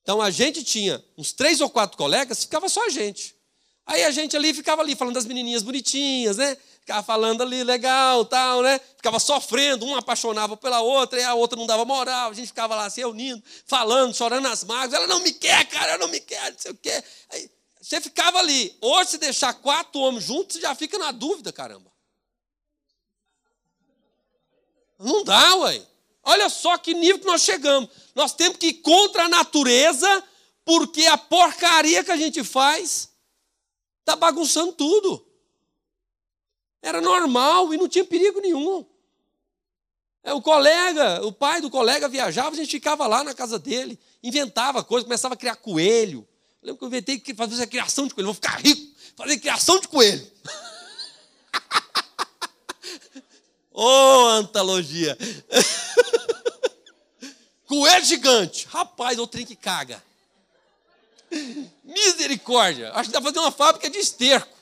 Então, a gente tinha uns três ou quatro colegas, ficava só a gente. Aí a gente ali ficava ali falando das menininhas bonitinhas, né? ficava falando ali legal, tal, né? Ficava sofrendo, um apaixonava pela outra e a outra não dava moral. A gente ficava lá se reunindo, falando, chorando as mágoas. Ela não me quer, cara, ela não me quer, não sei o quê. Aí, você ficava ali. Hoje, se deixar quatro homens juntos, você já fica na dúvida, caramba. Não dá, ué. Olha só que nível que nós chegamos. Nós temos que ir contra a natureza, porque a porcaria que a gente faz está bagunçando tudo. Era normal e não tinha perigo nenhum. É, o colega, o pai do colega viajava, a gente ficava lá na casa dele, inventava coisas, começava a criar coelho. Eu lembro que eu inventei que fazer criação de coelho, vou ficar rico, fazer criação de coelho. Ô, oh, antologia! coelho gigante. Rapaz, o trem que caga. Misericórdia. Acho que dá para fazer uma fábrica de esterco.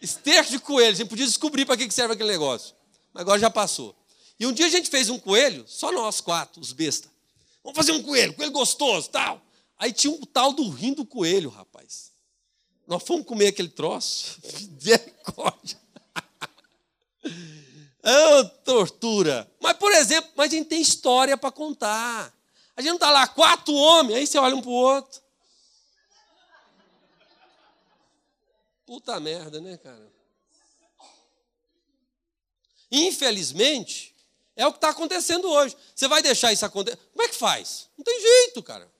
Esterco de coelho. A gente podia descobrir para que serve aquele negócio. Mas agora já passou. E um dia a gente fez um coelho, só nós quatro, os bestas. Vamos fazer um coelho, coelho gostoso, tal. Aí tinha um tal do rim do coelho, rapaz. Nós fomos comer aquele troço. Misericórdia. oh, tortura. Mas, por exemplo, mas a gente tem história para contar. A gente não está lá, quatro homens, aí você olha um para o outro. Puta merda, né, cara? Infelizmente, é o que está acontecendo hoje. Você vai deixar isso acontecer? Como é que faz? Não tem jeito, cara.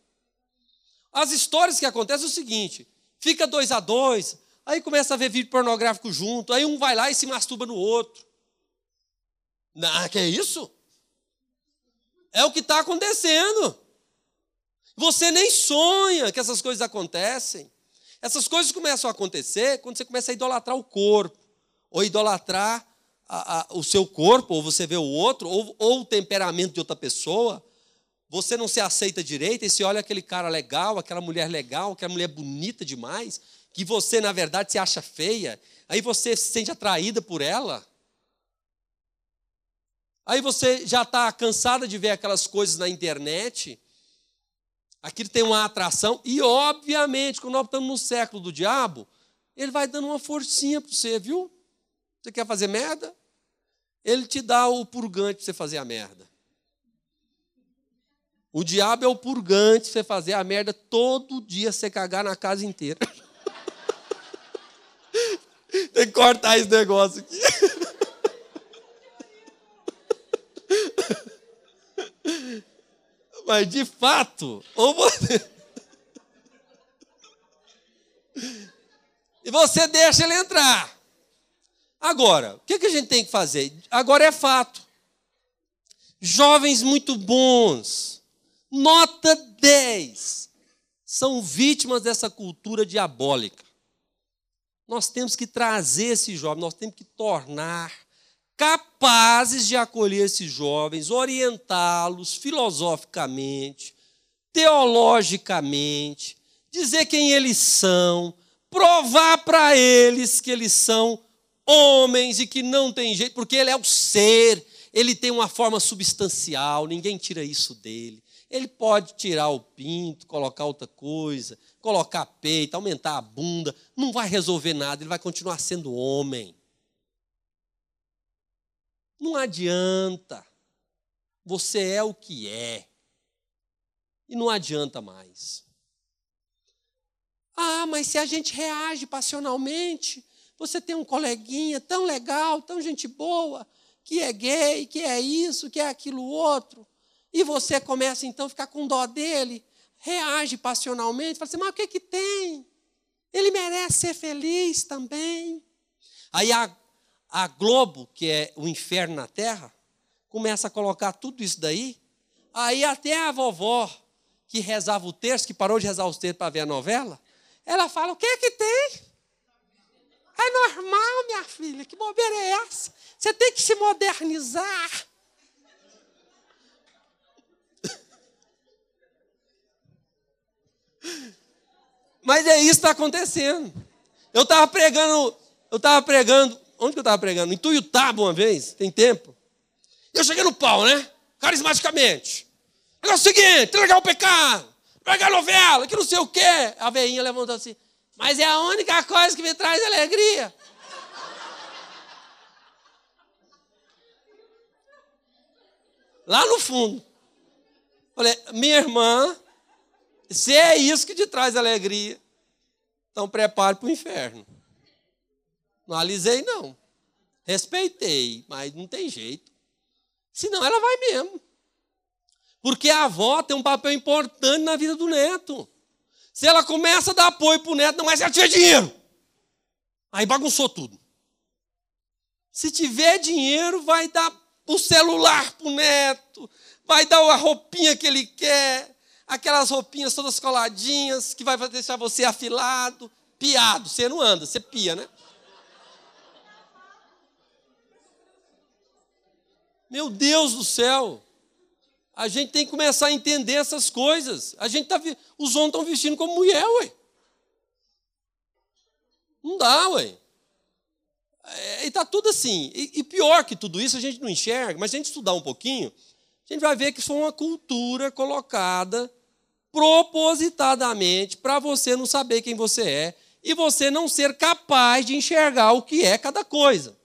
As histórias que acontecem é o seguinte: fica dois a dois, aí começa a ver vídeo pornográfico junto, aí um vai lá e se masturba no outro. Ah, que é isso? É o que está acontecendo. Você nem sonha que essas coisas acontecem. Essas coisas começam a acontecer quando você começa a idolatrar o corpo, ou idolatrar a, a, o seu corpo, ou você vê o outro, ou, ou o temperamento de outra pessoa. Você não se aceita direito e se olha aquele cara legal, aquela mulher legal, aquela mulher bonita demais, que você, na verdade, se acha feia, aí você se sente atraída por ela. Aí você já está cansada de ver aquelas coisas na internet, Aquilo tem uma atração, e obviamente, quando nós estamos no século do diabo, ele vai dando uma forcinha para você, viu? Você quer fazer merda? Ele te dá o purgante para você fazer a merda. O diabo é o purgante você fazer a merda todo dia, você cagar na casa inteira. Tem que cortar esse negócio aqui. Mas de fato, ou você. e você deixa ele entrar. Agora, o que, que a gente tem que fazer? Agora é fato. Jovens muito bons, nota 10, são vítimas dessa cultura diabólica. Nós temos que trazer esses jovens, nós temos que tornar capazes de acolher esses jovens, orientá-los filosoficamente, teologicamente, dizer quem eles são, provar para eles que eles são homens e que não tem jeito, porque ele é o ser, ele tem uma forma substancial, ninguém tira isso dele. Ele pode tirar o pinto, colocar outra coisa, colocar peito, aumentar a bunda, não vai resolver nada, ele vai continuar sendo homem. Não adianta. Você é o que é. E não adianta mais. Ah, mas se a gente reage passionalmente, você tem um coleguinha tão legal, tão gente boa, que é gay, que é isso, que é aquilo outro, e você começa então a ficar com dó dele, reage passionalmente, fala assim: mas o que, que tem? Ele merece ser feliz também. Aí a a Globo, que é o inferno na terra, começa a colocar tudo isso daí. Aí até a vovó, que rezava o terço, que parou de rezar os terços para ver a novela, ela fala: o que é que tem? É normal, minha filha, que bobeira é essa? Você tem que se modernizar. Mas é isso que está acontecendo. Eu estava pregando, eu estava pregando, onde que eu estava pregando? Em Tuiutaba uma vez, tem tempo. Eu cheguei no pau, né? Carismaticamente. É o seguinte, entregar o pecado, pegar novela, que não sei o quê. A veinha levantou assim, mas é a única coisa que me traz alegria. Lá no fundo. Falei, minha irmã, se é isso que te traz alegria, então prepare para o inferno. Não alisei, não. Respeitei, mas não tem jeito. Senão ela vai mesmo. Porque a avó tem um papel importante na vida do neto. Se ela começa a dar apoio para o neto, não é se ela tiver dinheiro. Aí bagunçou tudo. Se tiver dinheiro, vai dar o celular para o neto, vai dar a roupinha que ele quer, aquelas roupinhas todas coladinhas, que vai deixar você afilado, piado. Você não anda, você pia, né? Meu Deus do céu! A gente tem que começar a entender essas coisas. A gente tá, os homens estão vestindo como mulher, ué. Não dá, ué. É, e está tudo assim. E, e, pior que tudo isso, a gente não enxerga, mas se a gente estudar um pouquinho, a gente vai ver que isso foi uma cultura colocada propositadamente para você não saber quem você é e você não ser capaz de enxergar o que é cada coisa.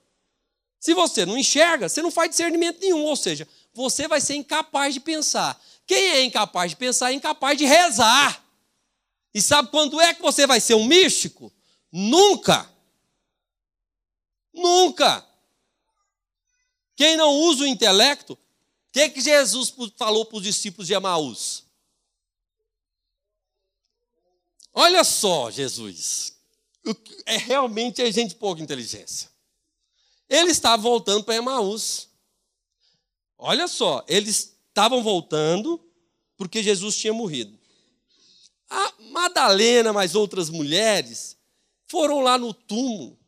Se você não enxerga, você não faz discernimento nenhum, ou seja, você vai ser incapaz de pensar. Quem é incapaz de pensar é incapaz de rezar. E sabe quando é que você vai ser um místico? Nunca. Nunca. Quem não usa o intelecto, o que, que Jesus falou para os discípulos de Emaús? Olha só, Jesus. É realmente é gente de pouca inteligência. Ele estava voltando para Emaús. Olha só, eles estavam voltando porque Jesus tinha morrido. A Madalena, mais outras mulheres, foram lá no túmulo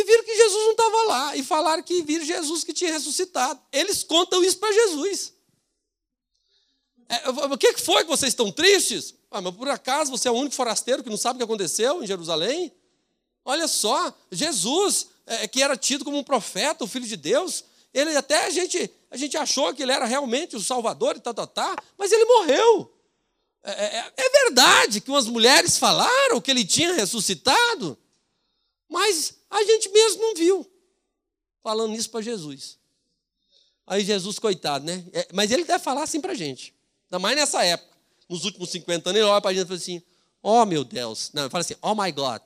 e viram que Jesus não estava lá. E falaram que viram Jesus que tinha ressuscitado. Eles contam isso para Jesus. É, o que foi que vocês estão tristes? Ah, mas por acaso você é o único forasteiro que não sabe o que aconteceu em Jerusalém? Olha só, Jesus, é, que era tido como um profeta, o filho de Deus, ele até a gente, a gente achou que ele era realmente o Salvador e tal, tal, tal, mas ele morreu. É, é, é verdade que umas mulheres falaram que ele tinha ressuscitado, mas a gente mesmo não viu. Falando isso para Jesus. Aí Jesus, coitado, né? É, mas ele deve falar assim para a gente. Ainda mais nessa época. Nos últimos 50 anos, ele olha para a gente e fala assim: Oh meu Deus. Não, ele fala assim: Oh my God.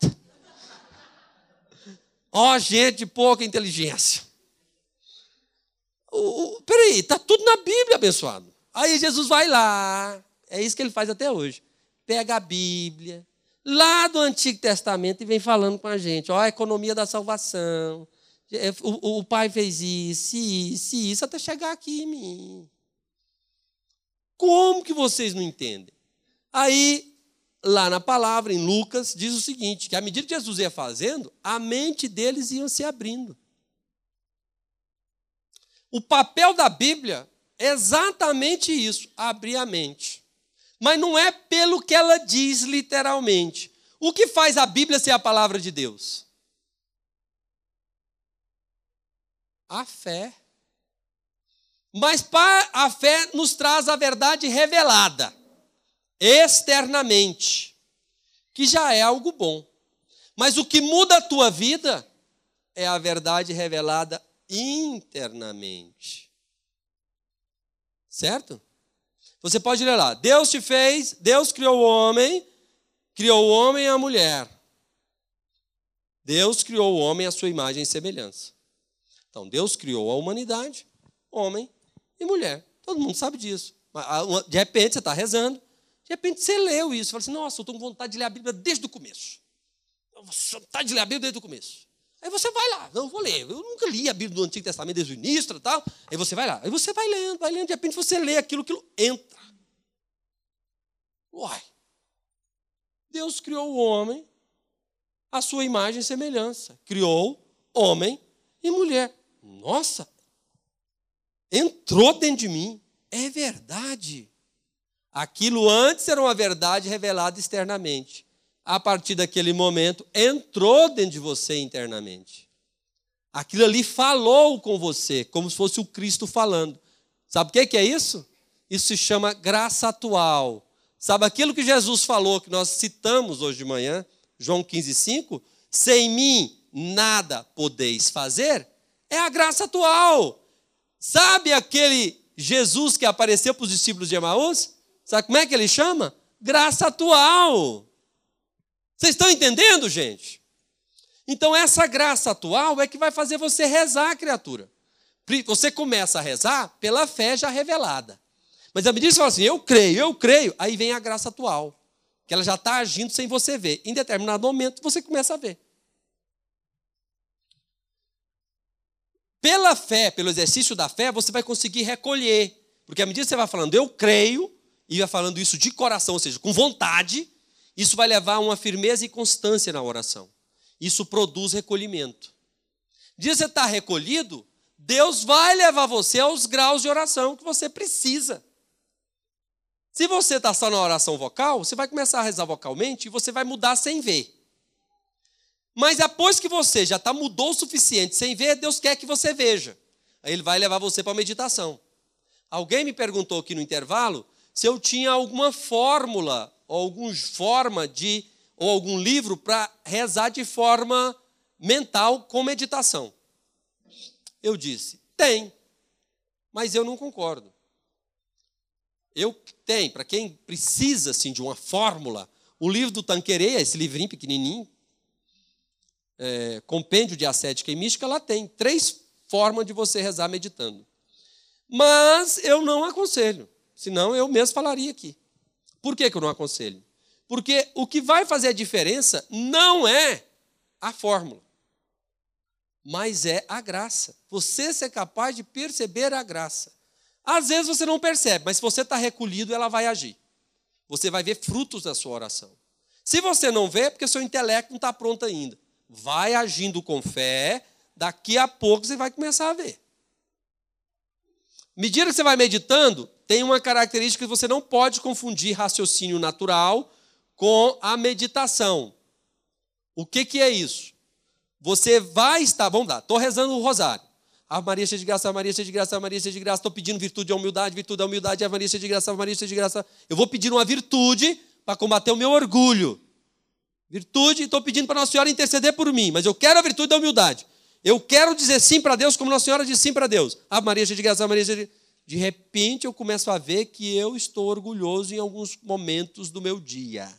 Ó, oh, gente de pouca inteligência. O, peraí, está tudo na Bíblia, abençoado. Aí Jesus vai lá. É isso que ele faz até hoje. Pega a Bíblia, lá do Antigo Testamento e vem falando com a gente, ó, a economia da salvação. É, o, o pai fez isso, isso, isso, até chegar aqui em mim. Como que vocês não entendem? Aí, lá na palavra, em Lucas, diz o seguinte: que à medida que Jesus ia fazendo, a mente deles ia se abrindo. O papel da Bíblia é exatamente isso: abrir a mente mas não é pelo que ela diz literalmente. O que faz a Bíblia ser a palavra de Deus? A fé. Mas a fé nos traz a verdade revelada, externamente, que já é algo bom. Mas o que muda a tua vida é a verdade revelada internamente. Certo? Você pode ler lá. Deus te fez, Deus criou o homem, criou o homem e a mulher. Deus criou o homem à sua imagem e semelhança. Então, Deus criou a humanidade, homem e mulher. Todo mundo sabe disso. De repente, você está rezando, de repente você leu isso. Fala assim, nossa, eu estou com vontade de ler a Bíblia desde o começo. Vontade de ler a Bíblia desde o começo. Aí você vai lá, não vou ler. Eu nunca li a Bíblia do Antigo Testamento desde o início tal. Aí você vai lá. Aí você vai lendo, vai lendo, de repente você lê aquilo, aquilo entra. Uai. Deus criou o homem a sua imagem e semelhança. Criou homem e mulher. Nossa! Entrou dentro de mim. É verdade. Aquilo antes era uma verdade revelada externamente a partir daquele momento, entrou dentro de você internamente. Aquilo ali falou com você, como se fosse o Cristo falando. Sabe o que é isso? Isso se chama graça atual. Sabe aquilo que Jesus falou, que nós citamos hoje de manhã, João 15, 5? Sem mim nada podeis fazer, é a graça atual. Sabe aquele Jesus que apareceu para os discípulos de Emaús? Sabe como é que ele chama? Graça atual. Vocês estão entendendo, gente? Então, essa graça atual é que vai fazer você rezar, criatura. Você começa a rezar pela fé já revelada. Mas à medida que você fala assim, eu creio, eu creio, aí vem a graça atual, que ela já está agindo sem você ver. Em determinado momento, você começa a ver. Pela fé, pelo exercício da fé, você vai conseguir recolher. Porque à medida que você vai falando, eu creio, e vai falando isso de coração, ou seja, com vontade, isso vai levar a uma firmeza e constância na oração. Isso produz recolhimento. Diz você está recolhido, Deus vai levar você aos graus de oração que você precisa. Se você está só na oração vocal, você vai começar a rezar vocalmente e você vai mudar sem ver. Mas depois que você já está mudou o suficiente sem ver, Deus quer que você veja. Aí Ele vai levar você para a meditação. Alguém me perguntou aqui no intervalo se eu tinha alguma fórmula ou alguma forma de ou algum livro para rezar de forma mental com meditação. Eu disse: "Tem". Mas eu não concordo. Eu tenho, para quem precisa assim de uma fórmula, o livro do Tanquereia, esse livrinho pequenininho, é, compêndio de ascética e mística, ela tem três formas de você rezar meditando. Mas eu não aconselho, senão eu mesmo falaria aqui. Por que, que eu não aconselho? Porque o que vai fazer a diferença não é a fórmula, mas é a graça. Você ser capaz de perceber a graça. Às vezes você não percebe, mas se você está recolhido, ela vai agir. Você vai ver frutos da sua oração. Se você não vê, é porque seu intelecto não está pronto ainda. Vai agindo com fé, daqui a pouco você vai começar a ver. Medida que você vai meditando, tem uma característica que você não pode confundir raciocínio natural com a meditação. O que, que é isso? Você vai estar, vamos lá, estou rezando o rosário. A Maria cheia de graça, a Maria cheia de graça, a Maria cheia de graça, estou pedindo virtude da humildade, virtude da humildade, a Maria cheia de graça, a Maria cheia de graça. Eu vou pedir uma virtude para combater o meu orgulho. Virtude, estou pedindo para Nossa Senhora interceder por mim, mas eu quero a virtude da humildade. Eu quero dizer sim para Deus como Nossa Senhora diz sim para Deus. A Maria cheia de graça, a Maria cheia de de repente eu começo a ver que eu estou orgulhoso em alguns momentos do meu dia.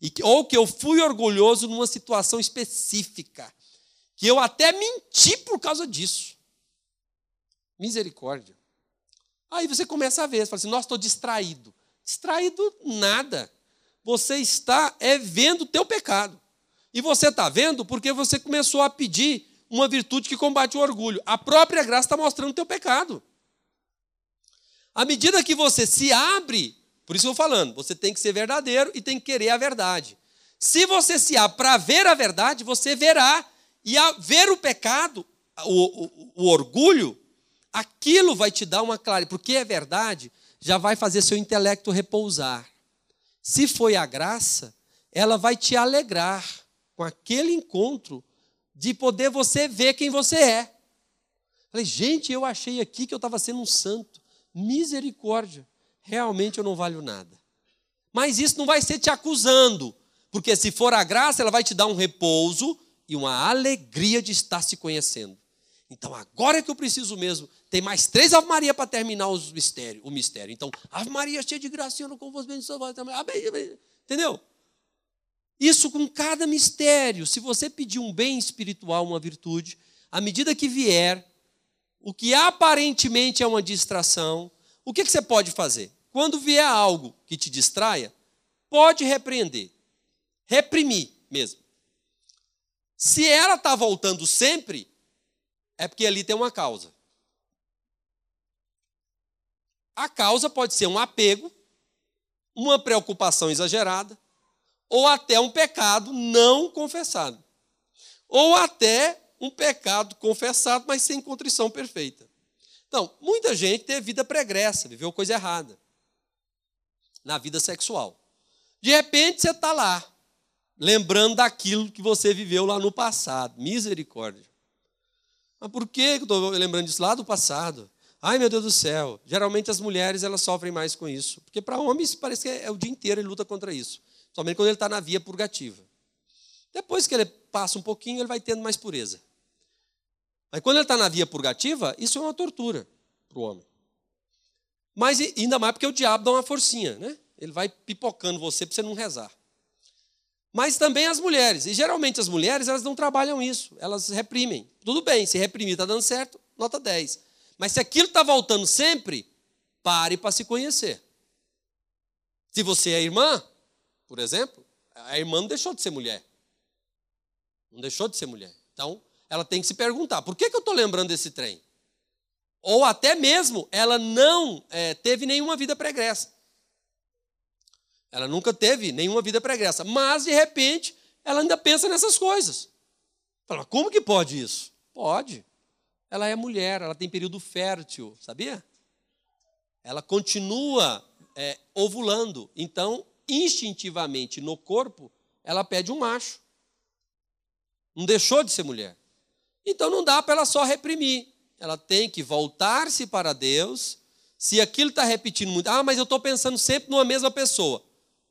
E que, ou que eu fui orgulhoso numa situação específica. Que eu até menti por causa disso. Misericórdia. Aí você começa a ver, você fala assim, nossa, estou distraído. Distraído nada. Você está é vendo o teu pecado. E você está vendo porque você começou a pedir uma virtude que combate o orgulho. A própria graça está mostrando o teu pecado. À medida que você se abre, por isso eu estou falando, você tem que ser verdadeiro e tem que querer a verdade. Se você se abre para ver a verdade, você verá. E a ver o pecado, o, o, o orgulho, aquilo vai te dar uma clareza. Porque é verdade, já vai fazer seu intelecto repousar. Se foi a graça, ela vai te alegrar com aquele encontro de poder você ver quem você é. Falei, gente, eu achei aqui que eu estava sendo um santo misericórdia, realmente eu não valho nada. Mas isso não vai ser te acusando, porque se for a graça, ela vai te dar um repouso e uma alegria de estar se conhecendo. Então agora é que eu preciso mesmo. Tem mais três Ave Maria para terminar os mistério, o mistério. Então, Ave Maria cheia de graça, Senhor, com vos bendição. Entendeu? Isso com cada mistério. Se você pedir um bem espiritual, uma virtude, à medida que vier, o que aparentemente é uma distração, o que, você pode fazer? Quando vier algo que te distraia, pode repreender, reprimir mesmo. Se ela está voltando sempre, é porque ali tem uma causa. A causa pode ser um apego, uma preocupação exagerada, ou até um pecado não confessado. Ou até um pecado confessado, mas sem contrição perfeita. Então, muita gente teve vida pregressa, viveu coisa errada na vida sexual. De repente você está lá, lembrando daquilo que você viveu lá no passado. Misericórdia. Mas por que eu estou lembrando disso lá do passado? Ai, meu Deus do céu. Geralmente as mulheres elas sofrem mais com isso. Porque para homens parece que é o dia inteiro ele luta contra isso. Somente quando ele está na via purgativa. Depois que ele passa um pouquinho, ele vai tendo mais pureza. Mas quando ele está na via purgativa, isso é uma tortura para o homem. Mas ainda mais porque o diabo dá uma forcinha, né? Ele vai pipocando você para você não rezar. Mas também as mulheres. E geralmente as mulheres, elas não trabalham isso. Elas reprimem. Tudo bem, se reprimir está dando certo, nota 10. Mas se aquilo está voltando sempre, pare para se conhecer. Se você é irmã, por exemplo, a irmã não deixou de ser mulher. Não deixou de ser mulher. Então, ela tem que se perguntar: por que, que eu estou lembrando desse trem? Ou até mesmo ela não é, teve nenhuma vida pregressa. Ela nunca teve nenhuma vida pregressa. Mas, de repente, ela ainda pensa nessas coisas. Fala, como que pode isso? Pode. Ela é mulher, ela tem período fértil, sabia? Ela continua é, ovulando. Então, instintivamente no corpo, ela pede um macho. Não deixou de ser mulher. Então não dá para ela só reprimir. Ela tem que voltar-se para Deus. Se aquilo está repetindo muito, ah, mas eu estou pensando sempre numa mesma pessoa.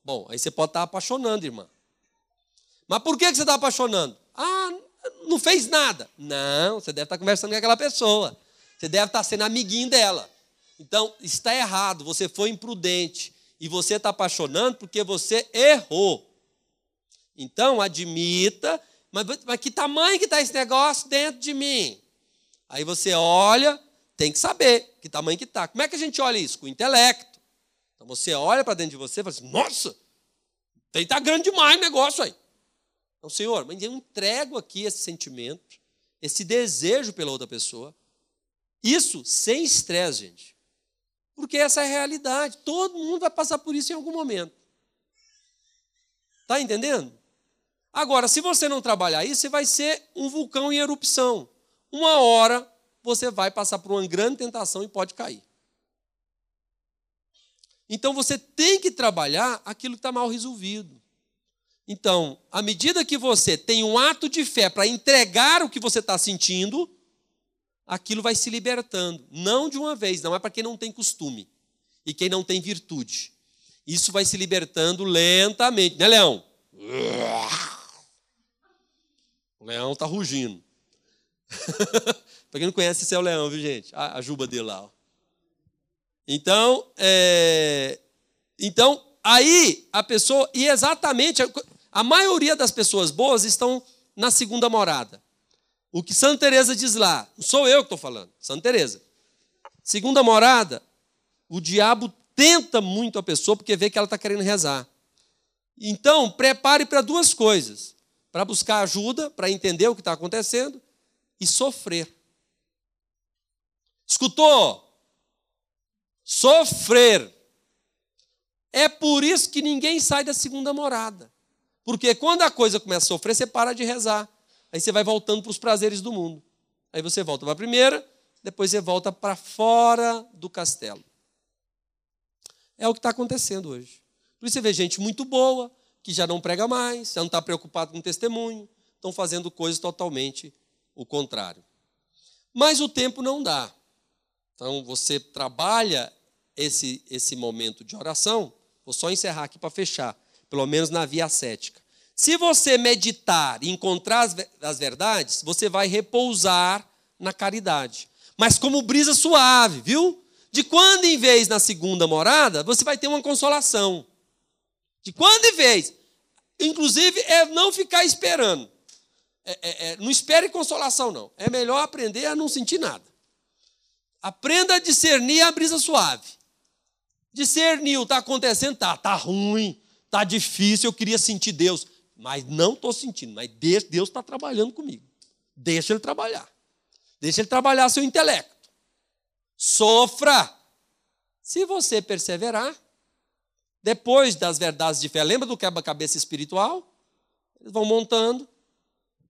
Bom, aí você pode estar tá apaixonando, irmã. Mas por que você está apaixonando? Ah, não fez nada. Não, você deve estar tá conversando com aquela pessoa. Você deve estar tá sendo amiguinho dela. Então, está errado, você foi imprudente. E você está apaixonando porque você errou. Então, admita mas, mas que tamanho que está esse negócio dentro de mim? Aí você olha, tem que saber que tamanho que está. Como é que a gente olha isso? Com o intelecto. Então você olha para dentro de você e fala assim, nossa, está grande demais o negócio aí. Então, Senhor, mas eu entrego aqui esse sentimento, esse desejo pela outra pessoa. Isso sem estresse, gente. Porque essa é a realidade. Todo mundo vai passar por isso em algum momento. Está entendendo? Agora, se você não trabalhar isso, você vai ser um vulcão em erupção. Uma hora você vai passar por uma grande tentação e pode cair. Então você tem que trabalhar aquilo que está mal resolvido. Então, à medida que você tem um ato de fé para entregar o que você está sentindo, aquilo vai se libertando. Não de uma vez, não é para quem não tem costume e quem não tem virtude. Isso vai se libertando lentamente, né, Leão? O leão está rugindo. Para quem não conhece, esse é o leão, viu, gente? A, a juba dele lá. Ó. Então, é... então, aí a pessoa, e exatamente, a, a maioria das pessoas boas estão na segunda morada. O que Santa Teresa diz lá, não sou eu que estou falando, Santa Teresa. Segunda morada, o diabo tenta muito a pessoa porque vê que ela está querendo rezar. Então, prepare para duas coisas para buscar ajuda, para entender o que está acontecendo e sofrer. Escutou? Sofrer. É por isso que ninguém sai da segunda morada. Porque quando a coisa começa a sofrer, você para de rezar. Aí você vai voltando para os prazeres do mundo. Aí você volta para a primeira, depois você volta para fora do castelo. É o que está acontecendo hoje. Por isso você vê gente muito boa, que já não prega mais, já não está preocupado com testemunho, estão fazendo coisas totalmente o contrário. Mas o tempo não dá. Então você trabalha esse, esse momento de oração. Vou só encerrar aqui para fechar, pelo menos na via ascética. Se você meditar e encontrar as, as verdades, você vai repousar na caridade. Mas como brisa suave, viu? De quando em vez na segunda morada, você vai ter uma consolação. De quando em vez. Inclusive, é não ficar esperando. É, é, é, não espere consolação, não. É melhor aprender a não sentir nada. Aprenda a discernir a brisa suave. Discernir o está acontecendo, tá, tá ruim, tá difícil, eu queria sentir Deus. mas não estou sentindo. Mas Deus está trabalhando comigo. Deixa ele trabalhar. Deixa ele trabalhar seu intelecto. Sofra. Se você perseverar, depois das verdades de fé, lembra do quebra-cabeça espiritual? Eles vão montando.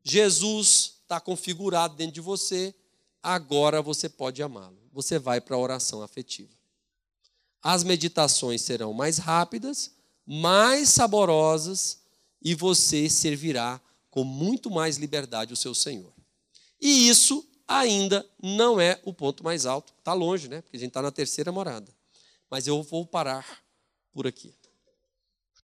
Jesus está configurado dentro de você. Agora você pode amá-lo. Você vai para a oração afetiva. As meditações serão mais rápidas, mais saborosas e você servirá com muito mais liberdade o seu Senhor. E isso ainda não é o ponto mais alto. Está longe, né? Porque a gente está na terceira morada. Mas eu vou parar por aqui.